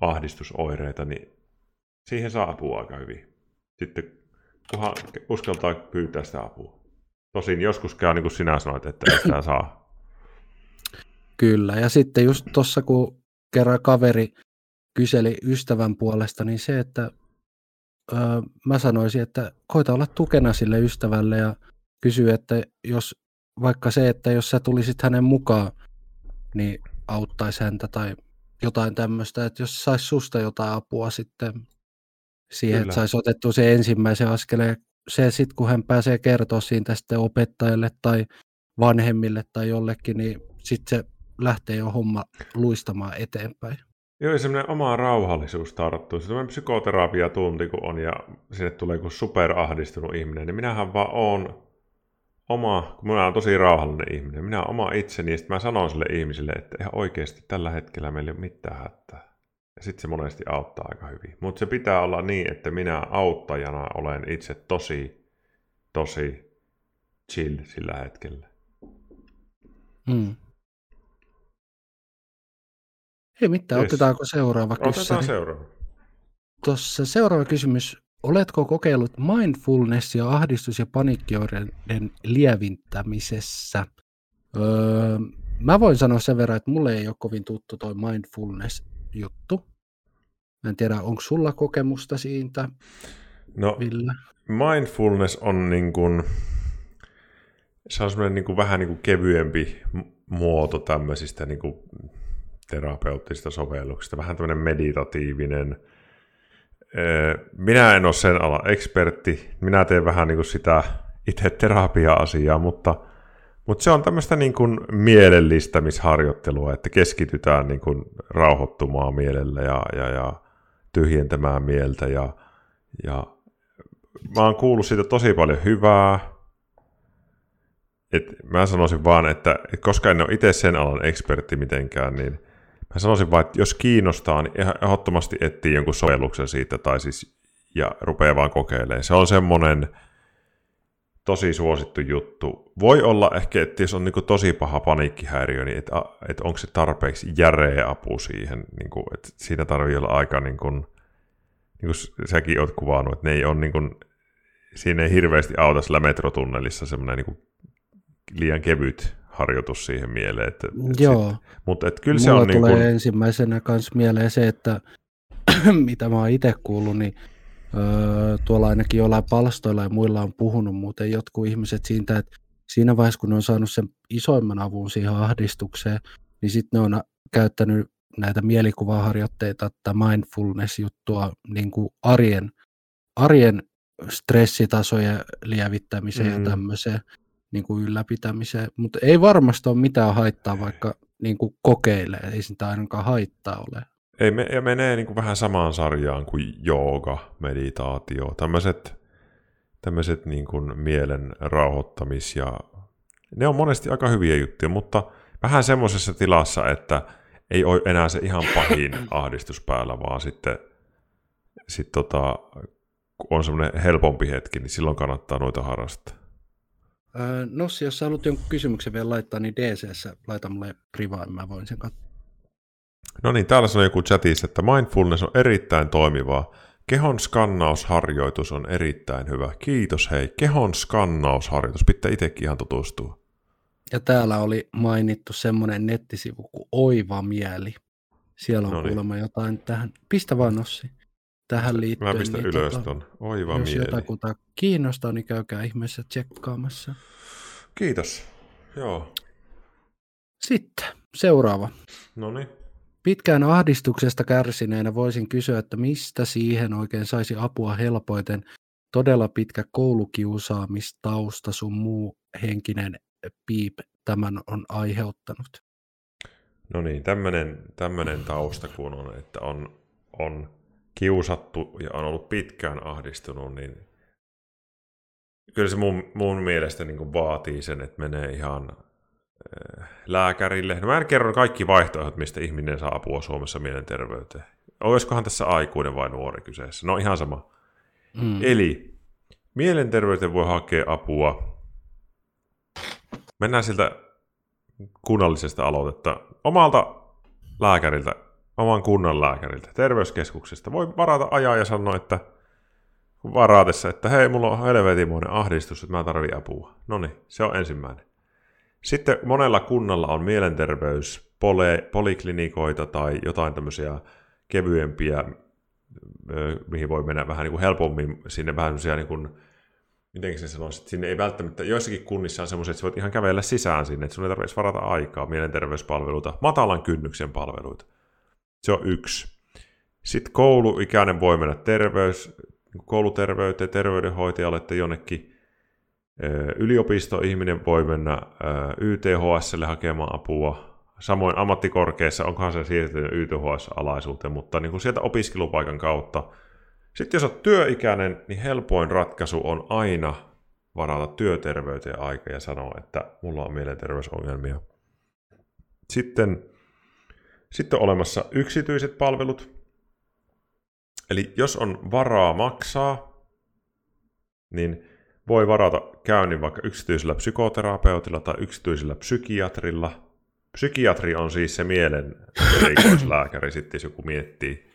ahdistusoireita, niin siihen saa apua aika hyvin. Sitten kunhan uskaltaa pyytää sitä apua. Tosin joskus käy niin kuin sinä sanoit, että ei sitä saa. Kyllä, ja sitten just tuossa kun kerran kaveri kyseli ystävän puolesta, niin se, että öö, mä sanoisin, että koita olla tukena sille ystävälle ja kysy, että jos vaikka se, että jos sä tulisit hänen mukaan, niin auttaisi häntä tai jotain tämmöistä, että jos saisi susta jotain apua sitten siihen, Kyllä. että saisi otettua se ensimmäisen askeleen. Se sitten, kun hän pääsee kertoa siitä sitten opettajalle tai vanhemmille tai jollekin, niin sitten se lähtee jo homma luistamaan eteenpäin. Joo, semmoinen oma rauhallisuus tarttuu. Se on psykoterapiatunti, kun on, ja sinne tulee joku superahdistunut ihminen, niin minähän vaan oon oma, kun minä olen tosi rauhallinen ihminen, minä olen oma itseni, ja sitten mä sanon sille ihmiselle, että ihan oikeasti tällä hetkellä meillä ei ole mitään hätää. Ja sitten se monesti auttaa aika hyvin. Mutta se pitää olla niin, että minä auttajana olen itse tosi, tosi chill sillä hetkellä. Hmm. Ei mitään, yes. otetaanko seuraava kysymys? Otetaan seuraava. Tuossa seuraava kysymys. Oletko kokeillut mindfulnessia ahdistus- ja paniikkioireiden lievintämisessä? Öö, mä voin sanoa sen verran, että mulle ei ole kovin tuttu toi mindfulness juttu. Mä en tiedä, onko sulla kokemusta siitä, No, Ville? mindfulness on niin kuin, se on semmoinen niin kuin vähän niin kuin kevyempi muoto tämmöisistä niin kuin terapeuttisista sovelluksista. Vähän tämmöinen meditatiivinen, minä en ole sen alan ekspertti. Minä teen vähän niin kuin sitä itse terapia-asiaa, mutta, mutta se on tämmöistä niin kuin mielellistämisharjoittelua, että keskitytään niin kuin rauhoittumaan mielellä ja, ja, ja tyhjentämään mieltä. Ja, ja mä oon kuullut siitä tosi paljon hyvää. Et mä sanoisin vaan, että, että koska en ole itse sen alan ekspertti mitenkään, niin mä sanoisin vaan, että jos kiinnostaa, niin ehdottomasti etsii jonkun sovelluksen siitä tai siis, ja rupeaa vaan kokeilemaan. Se on semmoinen tosi suosittu juttu. Voi olla ehkä, että jos on niin tosi paha paniikkihäiriö, niin että, että onko se tarpeeksi järeä apu siihen, niin kuin, että siinä tarvii olla aika, niin kuin, niin kuin säkin olet kuvannut, että ne ei ole niin kuin, siinä ei hirveästi auta sillä metrotunnelissa semmoinen niin liian kevyt harjoitus siihen mieleen. Että, Joo. Sit, mutta että kyllä Mulla se on tulee niin kuin... ensimmäisenä kanssa mieleen se, että mitä mä oon itse kuullut, niin öö, tuolla ainakin jollain palstoilla ja muilla on puhunut muuten jotkut ihmiset siitä, että siinä vaiheessa, kun ne on saanut sen isoimman avun siihen ahdistukseen, niin sitten ne on käyttänyt näitä mielikuvaharjoitteita tai mindfulness-juttua niin kuin arjen, arjen stressitasojen lievittämiseen mm. ja tämmöiseen niin kuin ylläpitämiseen, mutta ei varmasti ole mitään haittaa, vaikka niin kuin kokeilee, ei sitä ainakaan haittaa ole. Ei, me, ja menee niin kuin vähän samaan sarjaan kuin jooga, meditaatio, tämmöiset, tämmöiset niin kuin mielen rauhoittamis ja ne on monesti aika hyviä juttuja, mutta vähän semmoisessa tilassa, että ei ole enää se ihan pahin ahdistus päällä, vaan sitten sit tota, kun on semmoinen helpompi hetki, niin silloin kannattaa noita harrastaa. Öö, Nossi, jos sä haluat jonkun kysymyksen vielä laittaa, niin dc laita mulle privaan, mä voin sen katsoa. No niin, täällä sanoo joku chatissa, että mindfulness on erittäin toimivaa. Kehon skannausharjoitus on erittäin hyvä. Kiitos hei. Kehon skannausharjoitus. Pitää itsekin ihan tutustua. Ja täällä oli mainittu semmoinen nettisivu kuin Oiva Mieli. Siellä on Noniin. kuulemma jotain tähän. Pistä vaan Nossi tähän liittyen. Mä pistän niin ylös tota, ton. Oiva jos mieli. jotakuta kiinnostaa, niin käykää ihmeessä tsekkaamassa. Kiitos. Joo. Sitten seuraava. No niin. Pitkään ahdistuksesta kärsineenä voisin kysyä, että mistä siihen oikein saisi apua helpoiten. Todella pitkä koulukiusaamistausta sun muu henkinen piip tämän on aiheuttanut. No niin, tämmöinen tausta kun on, että on, on kiusattu ja on ollut pitkään ahdistunut, niin kyllä se mun, mun mielestä niin vaatii sen, että menee ihan lääkärille. No mä en kerro kaikki vaihtoehdot, mistä ihminen saa apua Suomessa mielenterveyteen. Olisikohan tässä aikuinen vai nuori kyseessä? No ihan sama. Mm. Eli mielenterveyteen voi hakea apua. Mennään siltä kunnallisesta aloitetta. Omalta lääkäriltä oman kunnan lääkäriltä, terveyskeskuksesta. Voi varata ajaa ja sanoa, että varatessa, että hei, mulla on helvetimoinen ahdistus, että mä tarvitsen apua. No niin, se on ensimmäinen. Sitten monella kunnalla on mielenterveys, pole, poliklinikoita tai jotain tämmöisiä kevyempiä, mihin voi mennä vähän niin kuin helpommin sinne vähän semmoisia niin kuin, miten se sanoisi, että sinne ei välttämättä, joissakin kunnissa on semmoisia, että sä voit ihan kävellä sisään sinne, että sun ei tarvitse varata aikaa, mielenterveyspalveluita, matalan kynnyksen palveluita. Se on yksi. Sitten kouluikäinen voi mennä terveys, kouluterveyteen, terveydenhoitajalle tai jonnekin yliopistoihminen voi mennä YTHSlle hakemaan apua. Samoin ammattikorkeassa, onkohan se siirtynyt YTHS-alaisuuteen, mutta niin kuin sieltä opiskelupaikan kautta. Sitten jos olet työikäinen, niin helpoin ratkaisu on aina varata työterveyteen aika ja sanoa, että mulla on mielenterveysongelmia. Sitten sitten on olemassa yksityiset palvelut. Eli jos on varaa maksaa, niin voi varata käynnin vaikka yksityisellä psykoterapeutilla tai yksityisellä psykiatrilla. Psykiatri on siis se mielen erikoislääkäri, sitten jos joku miettii.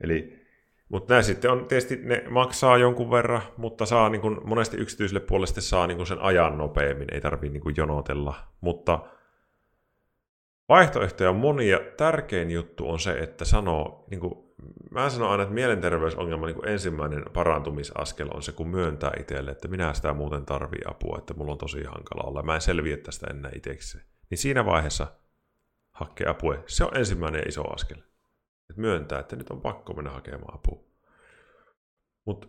Eli, mutta nämä sitten on, tietysti ne maksaa jonkun verran, mutta saa niin kuin, monesti yksityiselle puolelle saa niin kuin sen ajan nopeammin, ei tarvitse niin jonotella. Mutta Vaihtoehtoja on monia. Tärkein juttu on se, että sanoo, niin kuin, mä sanon aina, että mielenterveysongelma niin kuin ensimmäinen parantumisaskel on se, kun myöntää itselle, että minä sitä muuten tarvii apua, että mulla on tosi hankala olla, mä en selviä tästä enää itsekseen. Niin siinä vaiheessa hakee apua. Se on ensimmäinen iso askel. Että myöntää, että nyt on pakko mennä hakemaan apua. Mutta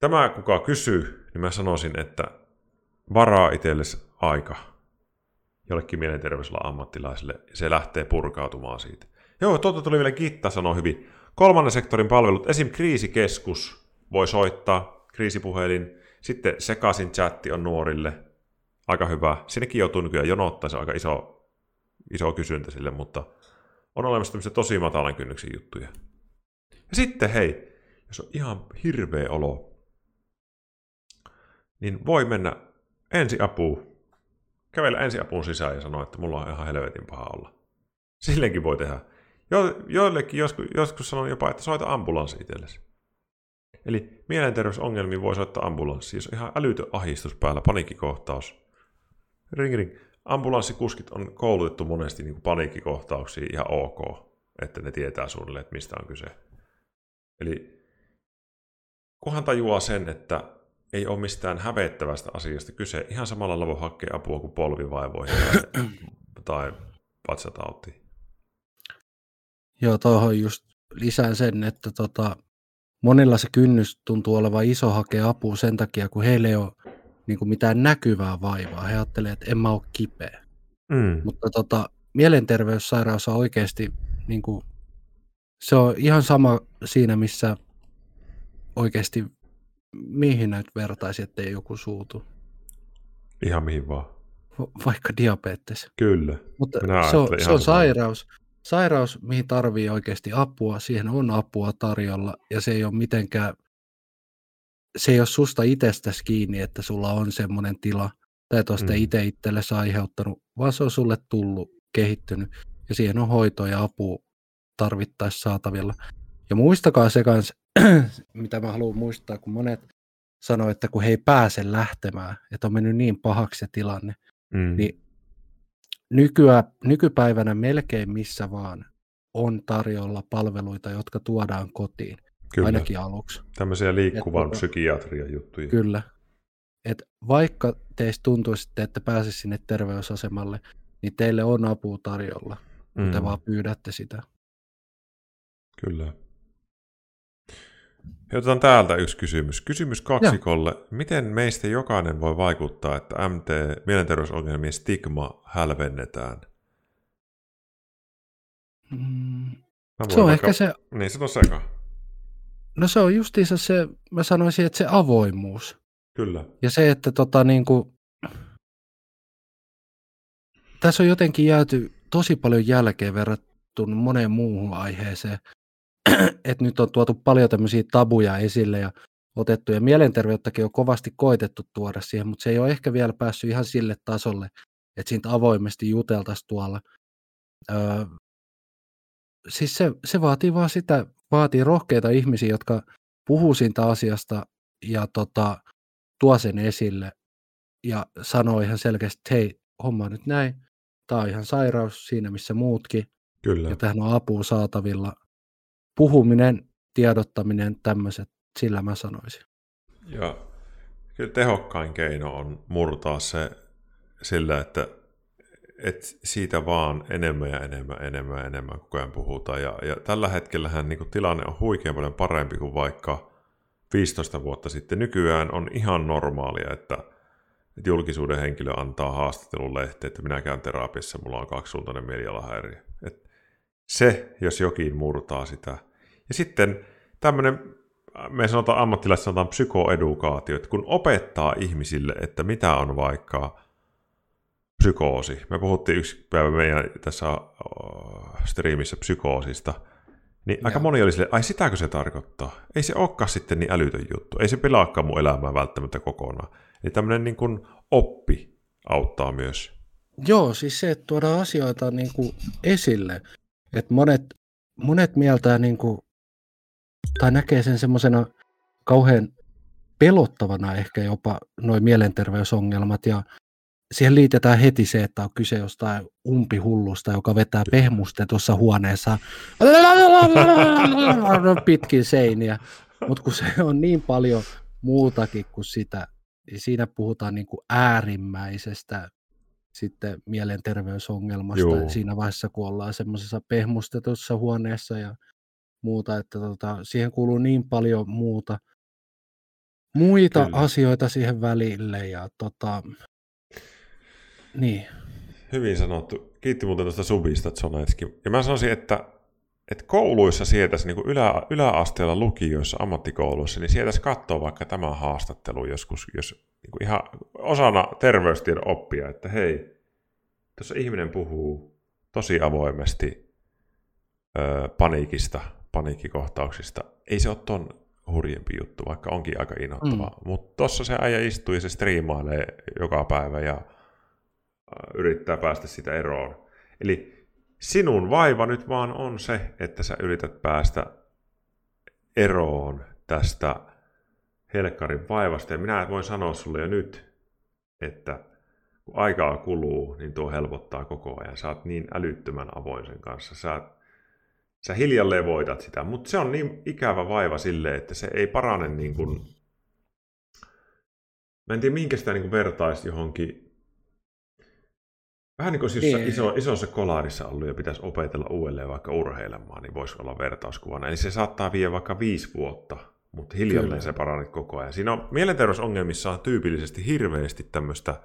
tämä, kuka kysyy, niin mä sanoisin, että varaa itsellesi aika jollekin mielenterveysalan ammattilaiselle, se lähtee purkautumaan siitä. Joo, tuota tuli vielä Kitta sanoi hyvin. Kolmannen sektorin palvelut, esim. kriisikeskus voi soittaa, kriisipuhelin, sitten sekaisin chatti on nuorille, aika hyvä. Sinnekin joutuu nykyään jonottaa, se on aika iso, iso kysyntä sille, mutta on olemassa tämmöisiä tosi matalan kynnyksen juttuja. Ja sitten hei, jos on ihan hirveä olo, niin voi mennä ensiapuun, kävellä ensiapuun sisään ja sanoa, että mulla on ihan helvetin paha olla. Silleenkin voi tehdä. Jo, joillekin joskus, joskus sanon jopa, että soita ambulanssi itsellesi. Eli mielenterveysongelmiin voi soittaa ambulanssi, jos on ihan älytön ahistus päällä, paniikkikohtaus. Ring ring. Ambulanssikuskit on koulutettu monesti niin kuin paniikkikohtauksiin ihan ok, että ne tietää suunnilleen, että mistä on kyse. Eli kunhan tajuaa sen, että ei ole mistään hävettävästä asiasta kyse, ihan samalla lailla voi hakea apua kuin polvivaivoihin tai, tai vatsatautiin. Joo, tuohon just lisään sen, että tota, monilla se kynnys tuntuu olevan iso hakea apua sen takia, kun heillä ei ole niin kuin mitään näkyvää vaivaa. He ajattelevat, että en mä ole kipeä. Mm. Mutta tota, mielenterveyssairaus on oikeasti, niin kuin, se on ihan sama siinä, missä oikeasti mihin näitä vertaisi, ettei joku suutu. Ihan mihin vaan. vaikka diabetes. Kyllä. Mutta se on, se on sairaus. Sairaus, mihin tarvii oikeasti apua, siihen on apua tarjolla ja se ei ole mitenkään se ei ole susta itsestäsi kiinni, että sulla on semmoinen tila, tai että mm. itse itsellesi aiheuttanut, vaan se on sulle tullut, kehittynyt, ja siihen on hoito ja apu tarvittaessa saatavilla. Ja muistakaa se kanssa, mitä mä haluan muistaa, kun monet sanoo, että kun he ei pääse lähtemään, että on mennyt niin pahaksi se tilanne, mm. niin nykyä, nykypäivänä melkein missä vaan on tarjolla palveluita, jotka tuodaan kotiin. Kyllä. ainakin aluksi. Tämmöisiä liikkuvan tota, psykiatrian juttuja. Kyllä. Et vaikka teistä tuntuisi, että pääse sinne terveysasemalle, niin teille on apu tarjolla, kun mm. te vaan pyydätte sitä. Kyllä. Ja otetaan täältä yksi kysymys. Kysymys kaksikolle. Ja. Miten meistä jokainen voi vaikuttaa, että MT, mielenterveysongelmien stigma hälvennetään? Mm. Se on vaikka... ehkä se... Niin, se on seka. No se on justiinsa se, mä sanoisin, että se avoimuus. Kyllä. Ja se, että tota niin kuin, tässä on jotenkin jääty tosi paljon jälkeen verrattuna moneen muuhun aiheeseen. että nyt on tuotu paljon tämmöisiä tabuja esille ja otettu, ja mielenterveyttäkin on kovasti koitettu tuoda siihen, mutta se ei ole ehkä vielä päässyt ihan sille tasolle, että siitä avoimesti juteltaisiin tuolla. Öö, siis se, se vaatii vaan sitä vaatii rohkeita ihmisiä, jotka puhuu siitä asiasta ja tota, tuo sen esille ja sanoo ihan selkeästi, että hei, homma nyt näin, tämä on ihan sairaus siinä missä muutkin, Kyllä. ja tähän on apua saatavilla. Puhuminen, tiedottaminen, tämmöiset, sillä mä sanoisin. Ja kyllä tehokkain keino on murtaa se sillä, että et siitä vaan enemmän ja enemmän, enemmän ja enemmän koko ajan puhutaan. Ja, ja tällä hetkellähän niin tilanne on huikean paljon parempi kuin vaikka 15 vuotta sitten. Nykyään on ihan normaalia, että, että julkisuuden henkilö antaa haastattelun lehteen, että minä käyn terapiassa, mulla on kaksisuuntainen mielialahäiriö. Et se, jos jokin murtaa sitä. Ja sitten tämmöinen, me sanotaan ammattilaiset sanotaan psykoedukaatio, että kun opettaa ihmisille, että mitä on vaikka psykoosi. Me puhuttiin yksi päivä meidän tässä striimissä psykoosista. Niin aika moni oli sille, ai sitäkö se tarkoittaa? Ei se olekaan sitten niin älytön juttu. Ei se pelaakaan mun elämää välttämättä kokonaan. Eli tämmöinen niin kuin oppi auttaa myös. Joo, siis se, että tuodaan asioita niin kuin esille. Että monet, monet mieltää niin kuin, tai näkee sen semmoisena kauhean pelottavana ehkä jopa noin mielenterveysongelmat ja siihen liitetään heti se, että on kyse jostain umpihullusta, joka vetää pehmustetussa huoneessa pitkin seiniä. Mutta kun se on niin paljon muutakin kuin sitä, niin siinä puhutaan niin kuin äärimmäisestä sitten mielenterveysongelmasta Joo. siinä vaiheessa, kun ollaan semmoisessa pehmustetussa huoneessa ja muuta, että tota, siihen kuuluu niin paljon muuta, muita Kyllä. asioita siihen välille ja tota, niin. Hyvin sanottu. Kiitti muuten tuosta subista, Zonetski. Ja mä sanoisin, että, että kouluissa sietäisi, niin ylä, yläasteella lukioissa, ammattikouluissa, niin sietäisi katsoa vaikka tämä haastattelu joskus, jos niin kuin ihan osana terveystiedon oppia, että hei, tuossa ihminen puhuu tosi avoimesti ö, paniikista, paniikkikohtauksista. Ei se ole ton hurjempi juttu, vaikka onkin aika innoittavaa. Mm. Mutta tuossa se äijä istuu ja se striimailee joka päivä ja yrittää päästä sitä eroon. Eli sinun vaiva nyt vaan on se, että sä yrität päästä eroon tästä helkkarin vaivasta. Ja minä voin sanoa sulle jo nyt, että kun aikaa kuluu, niin tuo helpottaa koko ajan. Sä oot niin älyttömän avoin sen kanssa. Sä, sä hiljalleen voitat sitä, mutta se on niin ikävä vaiva sille, että se ei parane niin kuin... Mä en tiedä, minkä sitä niin vertaisi johonkin Vähän niin kuin jos niin. iso, isossa kolarissa ollut ja pitäisi opetella uudelleen vaikka urheilemaan, niin voisi olla vertauskuvana. Eli se saattaa vie vaikka viisi vuotta, mutta hiljalleen Kyllä. se paranee koko ajan. Siinä on mielenterveysongelmissa on tyypillisesti hirveästi tämmöistä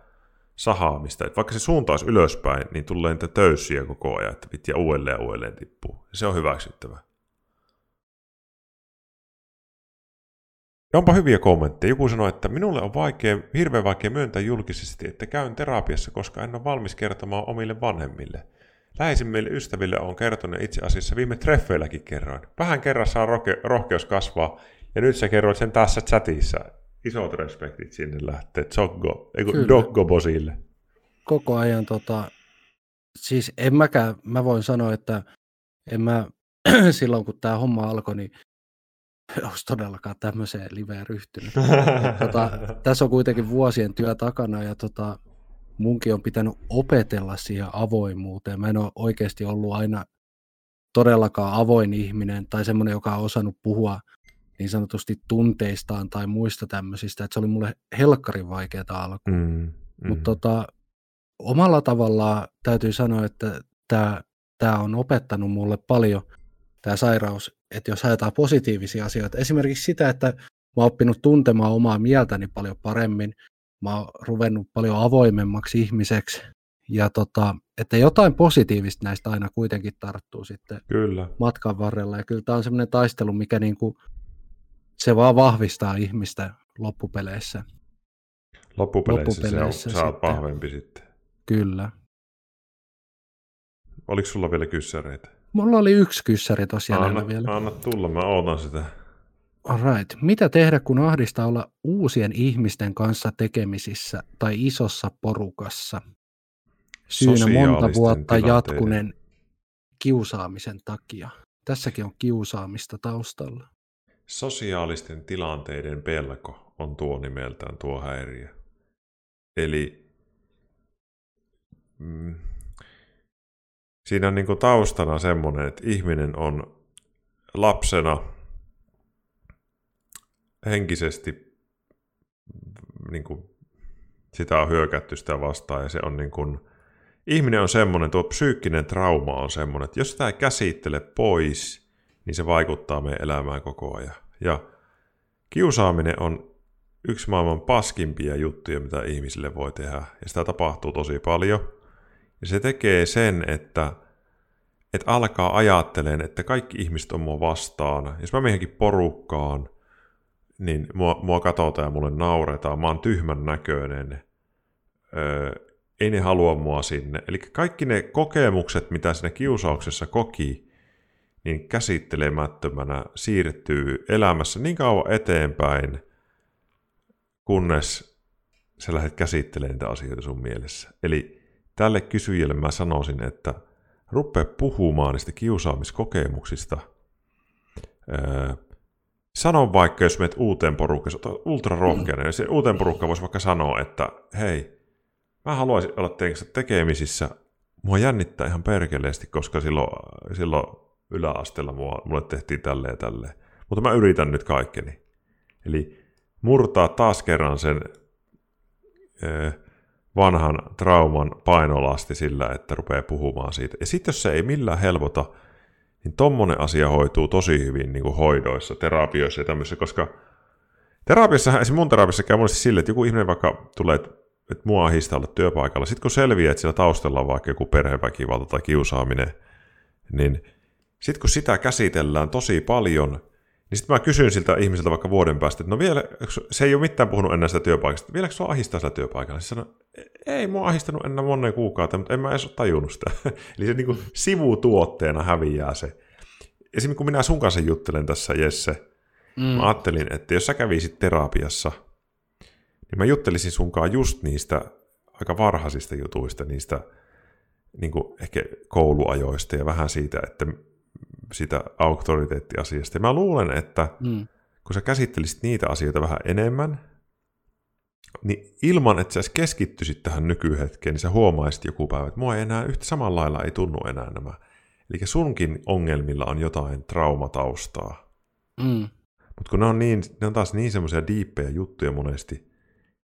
sahaamista. Että vaikka se suuntaisi ylöspäin, niin tulee niitä töyssiä koko ajan, että pitää uudelleen ja uudelleen tippuu. Se on hyväksyttävä. Ja onpa hyviä kommentteja. Joku sanoi, että minulle on vaikea, hirveän vaikea myöntää julkisesti, että käyn terapiassa, koska en ole valmis kertomaan omille vanhemmille. Läheisimmille ystäville on kertonut itse asiassa viime treffeilläkin kerroin. Vähän kerran saa roke- rohkeus kasvaa, ja nyt sä kerroit sen tässä chatissa. Isot respektit sinne lähtee. Zoggo, Bosille. Koko ajan tota, siis en mäkään, mä voin sanoa, että en mä silloin kun tämä homma alkoi, niin olisi todellakaan tämmöiseen liveen ryhtynyt. tota, tässä on kuitenkin vuosien työ takana ja tota, munkin on pitänyt opetella siihen avoimuuteen. Mä en ole oikeasti ollut aina todellakaan avoin ihminen tai semmoinen, joka on osannut puhua niin sanotusti tunteistaan tai muista tämmöisistä, että se oli mulle helkkarin vaikeaa alkuun. Mm, mm. Mutta tota, omalla tavallaan täytyy sanoa, että tämä on opettanut mulle paljon – tämä sairaus, että jos haetaan positiivisia asioita, esimerkiksi sitä, että mä oon oppinut tuntemaan omaa mieltäni paljon paremmin, mä oon ruvennut paljon avoimemmaksi ihmiseksi, ja tota, että jotain positiivista näistä aina kuitenkin tarttuu sitten kyllä. matkan varrella, ja kyllä tämä on semmoinen taistelu, mikä niinku, se vaan vahvistaa ihmistä loppupeleissä. Loppupeleissä, loppupeleissä se on, sä oot vahvempi sitten. Kyllä. Oliko sulla vielä kyssäreitä? Mulla oli yksi kyssäri tosiaan anna, vielä. Anna tulla, mä ootan sitä. Alright. Mitä tehdä, kun ahdistaa olla uusien ihmisten kanssa tekemisissä tai isossa porukassa? Syynä monta vuotta tilanteiden. jatkuneen kiusaamisen takia. Tässäkin on kiusaamista taustalla. Sosiaalisten tilanteiden pelko on tuo nimeltään tuo häiriö. Eli mm, siinä on niin taustana semmoinen, että ihminen on lapsena henkisesti niin kuin sitä on hyökätty sitä vastaan ja se on niin kuin, ihminen on semmoinen, tuo psyykkinen trauma on semmoinen, että jos sitä ei käsittele pois, niin se vaikuttaa meidän elämään koko ajan. Ja kiusaaminen on yksi maailman paskimpia juttuja, mitä ihmisille voi tehdä, ja sitä tapahtuu tosi paljon. Ja se tekee sen, että, että alkaa ajattelemaan, että kaikki ihmiset on mua vastaan. Jos mä menen porukkaan, niin mua, mua katsotaan ja mulle nauretaan. Mä oon tyhmän näköinen. Öö, ei ne halua mua sinne. Eli kaikki ne kokemukset, mitä siinä kiusauksessa koki, niin käsittelemättömänä siirtyy elämässä niin kauan eteenpäin, kunnes sä lähdet käsittelemään niitä asioita sun mielessä. Eli Tälle kysyjälle mä sanoisin, että rupea puhumaan niistä kiusaamiskokemuksista. Öö, sano vaikka, jos menet uuteen porukkaan, ultra rohkeana, ja se uuteen porukkaan voisi vaikka sanoa, että hei, mä haluaisin olla tekemisissä, mua jännittää ihan perkeleesti, koska silloin, silloin yläasteella mua, mulle tehtiin tälleen ja tälleen. Mutta mä yritän nyt kaikkeni. Eli murtaa taas kerran sen öö, vanhan trauman painolasti sillä, että rupeaa puhumaan siitä. Ja sitten jos se ei millään helpota, niin tommonen asia hoituu tosi hyvin niin kuin hoidoissa, terapioissa ja tämmöisissä, koska terapiassa, esimerkiksi mun terapiassa käy monesti sille, että joku ihminen vaikka tulee, että, että mua ahistaa olla työpaikalla, sitten kun selviää, että siellä taustalla on vaikka joku perheväkivalta tai kiusaaminen, niin sitten kun sitä käsitellään tosi paljon, niin sitten mä kysyn siltä ihmiseltä vaikka vuoden päästä, että no vielä, se ei ole mitään puhunut enää sitä työpaikasta, vieläkö sua ahistaa sitä työpaikalla? Sanoo, ei mua ahistanut enää monen kuukautta, mutta en mä edes ole tajunnut sitä. Eli se niin kuin sivutuotteena häviää se. Esimerkiksi kun minä sun kanssa juttelen tässä, Jesse, mm. mä ajattelin, että jos sä kävisit terapiassa, niin mä juttelisin sunkaan just niistä aika varhaisista jutuista, niistä niin kuin ehkä kouluajoista ja vähän siitä, että sitä auktoriteettiasiasta. Ja mä luulen, että mm. kun sä käsittelisit niitä asioita vähän enemmän, niin ilman, että sä edes keskittyisit tähän nykyhetkeen, niin sä huomaisit joku päivä, että mua ei enää yhtä samalla lailla ei tunnu enää nämä. Eli sunkin ongelmilla on jotain traumataustaa. Mm. Mutta kun ne on, niin, ne on taas niin semmoisia diippejä juttuja monesti,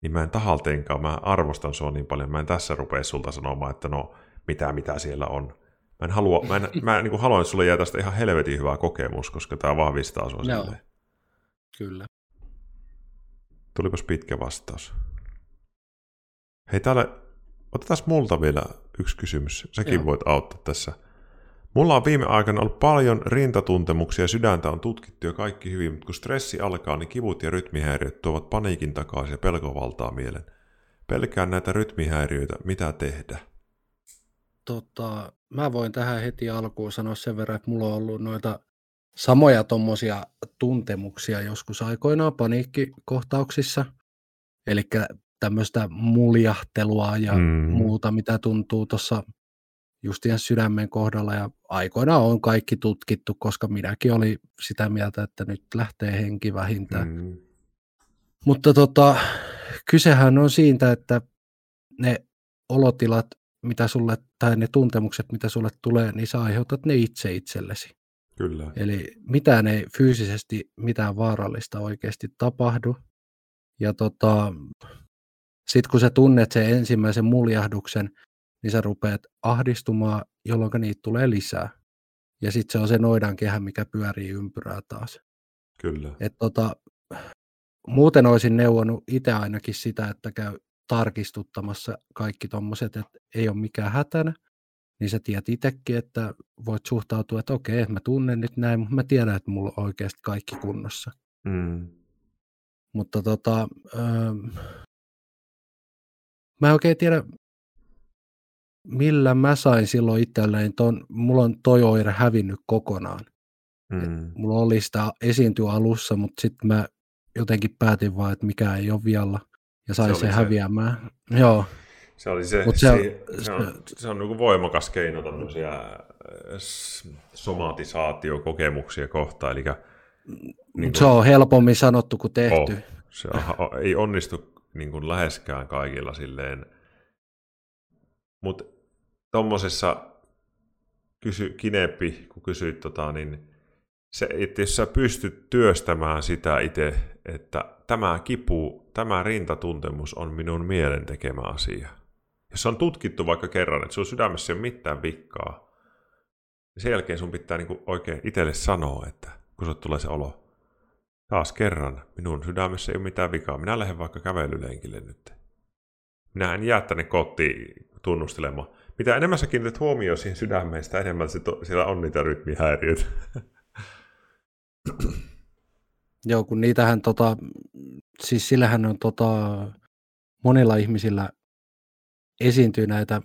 niin mä en tahalteenkaan, mä arvostan sua niin paljon, mä en tässä rupea sulta sanomaan, että no mitä mitä siellä on. Mä en halua, mä, en, mä niin kuin haluan, että sulle jää tästä ihan helvetin hyvä kokemus, koska tämä vahvistaa sua no. silleen. Kyllä. Tulipas pitkä vastaus. Hei täällä, otetaan multa vielä yksi kysymys. Säkin Joo. voit auttaa tässä. Mulla on viime aikana ollut paljon rintatuntemuksia ja sydäntä on tutkittu jo kaikki hyvin, mutta kun stressi alkaa, niin kivut ja rytmihäiriöt tuovat paniikin takaisin ja pelkovaltaa mielen. Pelkään näitä rytmihäiriöitä, mitä tehdä? Tota, mä voin tähän heti alkuun sanoa sen verran, että mulla on ollut noita samoja tuommoisia tuntemuksia joskus aikoinaan paniikkikohtauksissa. Eli tämmöistä muljahtelua ja mm. muuta, mitä tuntuu tuossa justien sydämen kohdalla. Ja aikoinaan on kaikki tutkittu, koska minäkin oli sitä mieltä, että nyt lähtee henki vähintään. Mm. Mutta tota, kysehän on siitä, että ne olotilat mitä sulle, tai ne tuntemukset, mitä sulle tulee, niin sä aiheutat ne itse itsellesi. Kyllä. Eli mitään ei fyysisesti, mitään vaarallista oikeasti tapahdu. Ja tota, sitten kun sä tunnet sen ensimmäisen muljahduksen, niin sä rupeat ahdistumaan, jolloin niitä tulee lisää. Ja sitten se on se noidan kehä, mikä pyörii ympyrää taas. Kyllä. Et tota, muuten olisin neuvonut itse ainakin sitä, että käy tarkistuttamassa kaikki tuommoiset, että ei ole mikään hätänä, niin sä tiedät itsekin, että voit suhtautua, että okei, mä tunnen nyt näin, mutta mä tiedän, että mulla on oikeasti kaikki kunnossa. Mm. Mutta tota, öö, mä en oikein tiedä, millä mä sain silloin itselleen, ton, mulla on toi oire hävinnyt kokonaan. Mm. mulla oli sitä esiintyä alussa, mutta sitten mä jotenkin päätin vaan, että mikä ei ole vialla ja sai se, se häviämään. Joo. Se oli se, se, se, se, on, se on niin voimakas keino tämmöisiä äh, somatisaatiokokemuksia kohtaan. Eli, niin kuin, se on helpommin sanottu kuin tehty. Oh, se on, ei onnistu niin kuin läheskään kaikilla silleen. Mutta tuommoisessa kysy, kinepi, kun kysyit, tota, niin se, että jos sä pystyt työstämään sitä itse, että tämä kipu, tämä rintatuntemus on minun mielen tekemä asia. Jos on tutkittu vaikka kerran, että sun sydämessä ei ole mitään vikkaa, niin sen jälkeen sun pitää niinku oikein itselle sanoa, että kun sulle tulee se olo, taas kerran, minun sydämessä ei ole mitään vikaa, minä lähden vaikka kävelylenkille nyt. Minä en jää tänne kotiin tunnustelemaan. Mitä enemmän sä kiinnität huomioon siihen sydämeen, sitä enemmän se to, siellä on niitä rytmihäiriöitä. Joo, kun niitähän tota, siis sillähän on tota, monilla ihmisillä esiintyy näitä,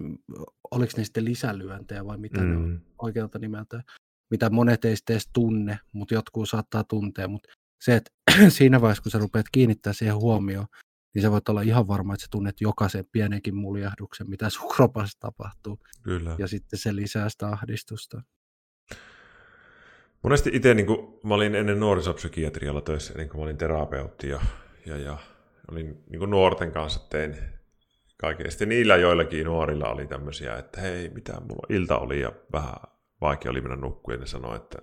oliko ne sitten lisälyöntejä vai mitä mm. ne on mm. oikealta nimeltä, mitä monet ei sitten edes tunne, mutta jotkut saattaa tuntea, mutta se, että siinä vaiheessa, kun sä rupeat kiinnittää siihen huomioon, niin sä voit olla ihan varma, että sä tunnet jokaisen pienenkin muljahduksen, mitä sun kropassa tapahtuu. Kyllä. Ja sitten se lisää sitä ahdistusta. Monesti itse, niin kuin, mä olin ennen nuorisopsykiatrialla töissä, niin kuin mä olin terapeutti ja, ja, ja olin niin kuin nuorten kanssa tein kaiken. Sitten niillä joillakin nuorilla oli tämmöisiä, että hei, mitä mulla ilta oli ja vähän vaikea oli mennä nukkuun. Ja ne sanoi, että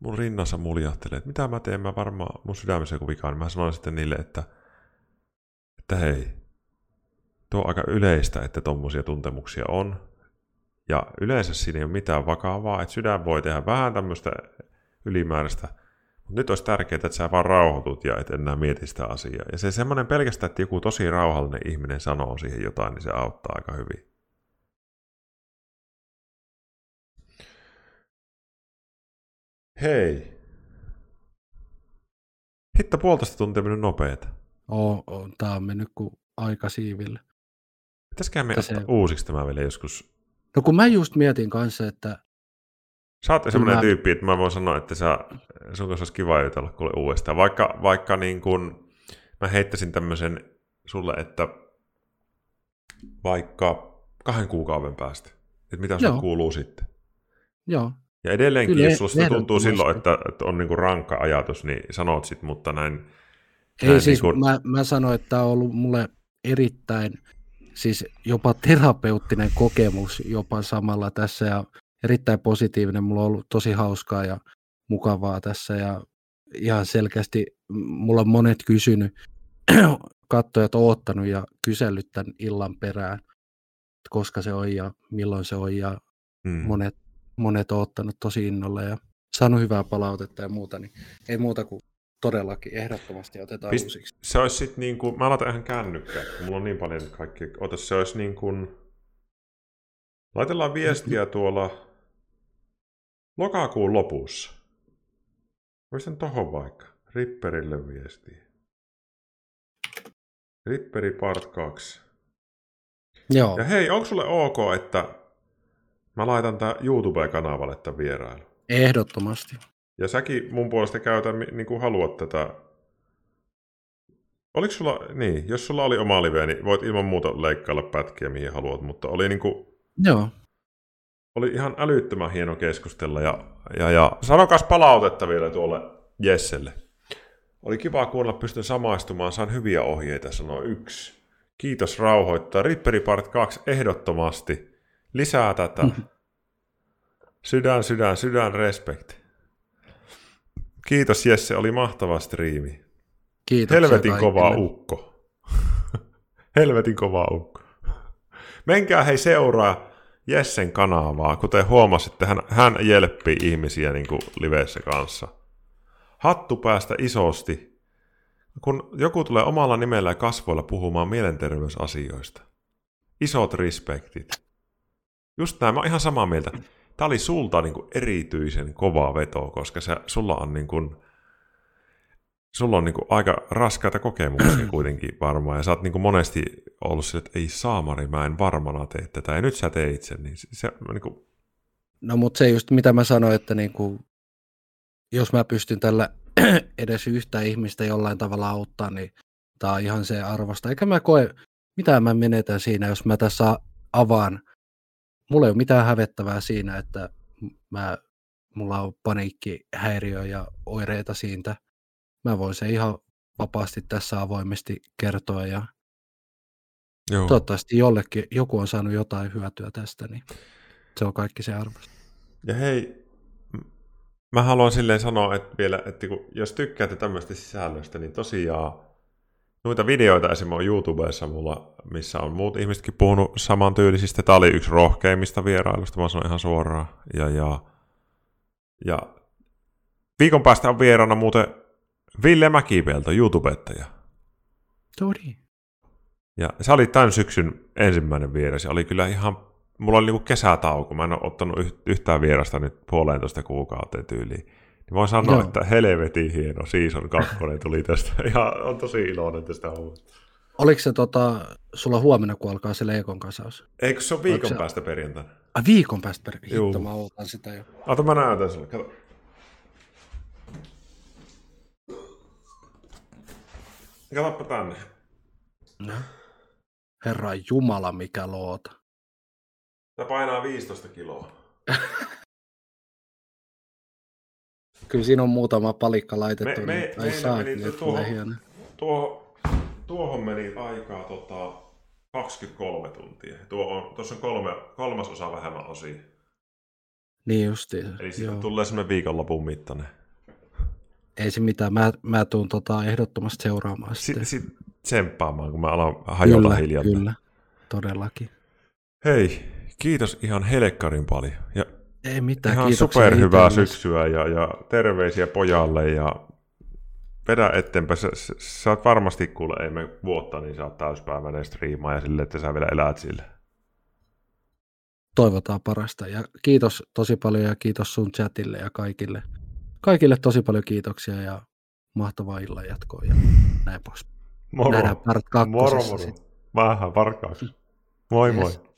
mun rinnassa muljahtelee, että mitä mä teen, mä varmaan mun sydämessä joku vika, mä sanoin sitten niille, että, että hei, tuo on aika yleistä, että tommosia tuntemuksia on, Ja yleensä siinä ei ole mitään vakavaa, että sydän voi tehdä vähän tämmöistä ylimääräistä, mutta nyt olisi tärkeää, että sä vaan rauhoitut ja et enää mieti sitä asiaa. Ja se semmoinen pelkästään, että joku tosi rauhallinen ihminen sanoo siihen jotain, niin se auttaa aika hyvin. Hei. Hitto puolitoista tuntia mennyt nopeeta. Oo, oo, tää on mennyt kuin aika siiville. Pitäisikö me ottaa uusiksi tämä vielä joskus? No kun mä just mietin kanssa, että... Sä oot semmoinen mä... tyyppi, että mä voin sanoa, että sä, sun kanssa olisi kiva jutella kuule uudestaan. Vaikka, vaikka niin kun, mä heittäisin tämmöisen sulle, että vaikka kahden kuukauden päästä, että mitä sulle kuuluu sitten. Joo. Ja edelleenkin, Kyllä, jos susta tuntuu silloin, että, että on niinku rankka ajatus, niin sanot sit, mutta näin... Ei näin siis, niinku... mä, mä sanoin, että tämä on ollut mulle erittäin, siis jopa terapeuttinen kokemus jopa samalla tässä ja erittäin positiivinen. Mulla on ollut tosi hauskaa ja mukavaa tässä ja ihan selkeästi mulla on monet kysynyt, kattojat oottanut ja kysellyt tämän illan perään, koska se on ja milloin se on ja mm. monet monet on ottanut tosi innolla ja saanut hyvää palautetta ja muuta, niin ei muuta kuin todellakin ehdottomasti otetaan Pist- uusiksi. Se olisi sitten niin kuin, mä aloitan ihan kännykkää, mulla on niin paljon kaikki, ota se olisi niin kuin, laitellaan viestiä tuolla lokakuun lopussa. Voisin tohon vaikka, Ripperille viestiä. Ripperi part 2. Joo. Ja hei, onko sulle ok, että Mä laitan tää YouTube-kanavalle tämän vierailu. Ehdottomasti. Ja säkin mun puolesta käytä niin kuin haluat tätä. Oliko sulla, niin, jos sulla oli oma live, niin voit ilman muuta leikkailla pätkiä mihin haluat, mutta oli niin kuin, Joo. Oli ihan älyttömän hieno keskustella ja, ja, ja sanokas palautetta vielä tuolle Jesselle. Oli kiva kuunnella, pystyn samaistumaan, saan hyviä ohjeita, sanoo yksi. Kiitos rauhoittaa. Ripperi Part 2 ehdottomasti. Lisää tätä. Sydän, sydän, sydän, respect. Kiitos Jesse, oli mahtava striimi. Kiitos. Helvetin kova ukko. Helvetin kova ukko. Menkää hei seuraa Jessen kanavaa, kuten huomasitte, hän, hän jelppii ihmisiä niin kuin liveissä kanssa. Hattu päästä isosti, kun joku tulee omalla nimellä ja kasvoilla puhumaan mielenterveysasioista. Isot respektit. Just näin, mä oon ihan samaa mieltä. Tämä oli sulta niin kuin erityisen kova veto, koska se, sulla on, niin kuin, sulla on niin kuin aika raskaita kokemuksia kuitenkin varmaan, ja sä oot niin kuin monesti ollut sille, että ei saamari, mä en varmana tee tätä, ja nyt sä teit sen, niin se niin kuin... No mutta se just mitä mä sanoin, että niin kuin, jos mä pystyn tällä edes yhtä ihmistä jollain tavalla auttaa, niin tämä on ihan se arvosta. Eikä mä koe, mitä mä menetän siinä, jos mä tässä avaan mulla ei ole mitään hävettävää siinä, että mä, mulla on paniikkihäiriö ja oireita siitä. Mä voin se ihan vapaasti tässä avoimesti kertoa ja Joo. toivottavasti jollekin, joku on saanut jotain hyötyä tästä, niin se on kaikki se arvo. Ja hei, mä haluan silleen sanoa, että vielä, että kun, jos tykkäätte tämmöistä sisällöstä, niin tosiaan noita videoita esimerkiksi on YouTubessa mulla, missä on muut ihmisetkin puhunut samantyylisistä. Tämä oli yksi rohkeimmista vierailusta, mä sanon ihan suoraan. Ja, ja, ja viikon päästä on vieraana muuten Ville Mäkipelto, YouTubettaja. Tori. Ja se oli tämän syksyn ensimmäinen vieras oli kyllä ihan, mulla oli niinku kesätauko, mä en ole ottanut yhtään vierasta nyt puolentoista kuukauteen tyyliin. Niin voin sanoa, Joo. että helvetin hieno season 2 tuli tästä. Ja on tosi iloinen tästä hommasta. Oliko se tota, sulla huomenna, kun alkaa se Leikon kasaus? Eikö se ole viikon se... päästä perjantaina? Ai viikon päästä perjantaina? Hitto, mä ootan sitä jo. Ota mä näytän sulle, kato. Katsoppa tänne. No. Herra Jumala, mikä loota. Tämä painaa 15 kiloa. Kyllä siinä on muutama palikka laitettu. Me, me, niin, saa, meni niin, tuohon, tuohon, tuohon meni aikaa tota, 23 tuntia. Tuo on, tuossa on kolme, kolmas osa vähemmän osia. Niin justiin. Eli siitä tulee semmoinen viikonlopun mittainen. Ei se mitään, mä, mä tuun tota ehdottomasti seuraamaan sitten. Sitten sit tsemppaamaan, kun mä alan hajota kyllä, hiljaa. Kyllä, todellakin. Hei, kiitos ihan helekkarin paljon. Ja Ei mitään, ihan superhyvää syksyä ja, ja terveisiä pojalle ja vedä eteenpäin. Sä, sä, oot varmasti, kuule, ei me vuotta, niin sä oot täyspäiväinen striimaaja sille, että sä vielä elät sille. Toivotaan parasta. Ja kiitos tosi paljon ja kiitos sun chatille ja kaikille. Kaikille tosi paljon kiitoksia ja mahtavaa illan jatkoa ja näin pois. Moro. Nähdään part Moro, kakkosessa moro. Vähän varkaus. Moi Yes. moi.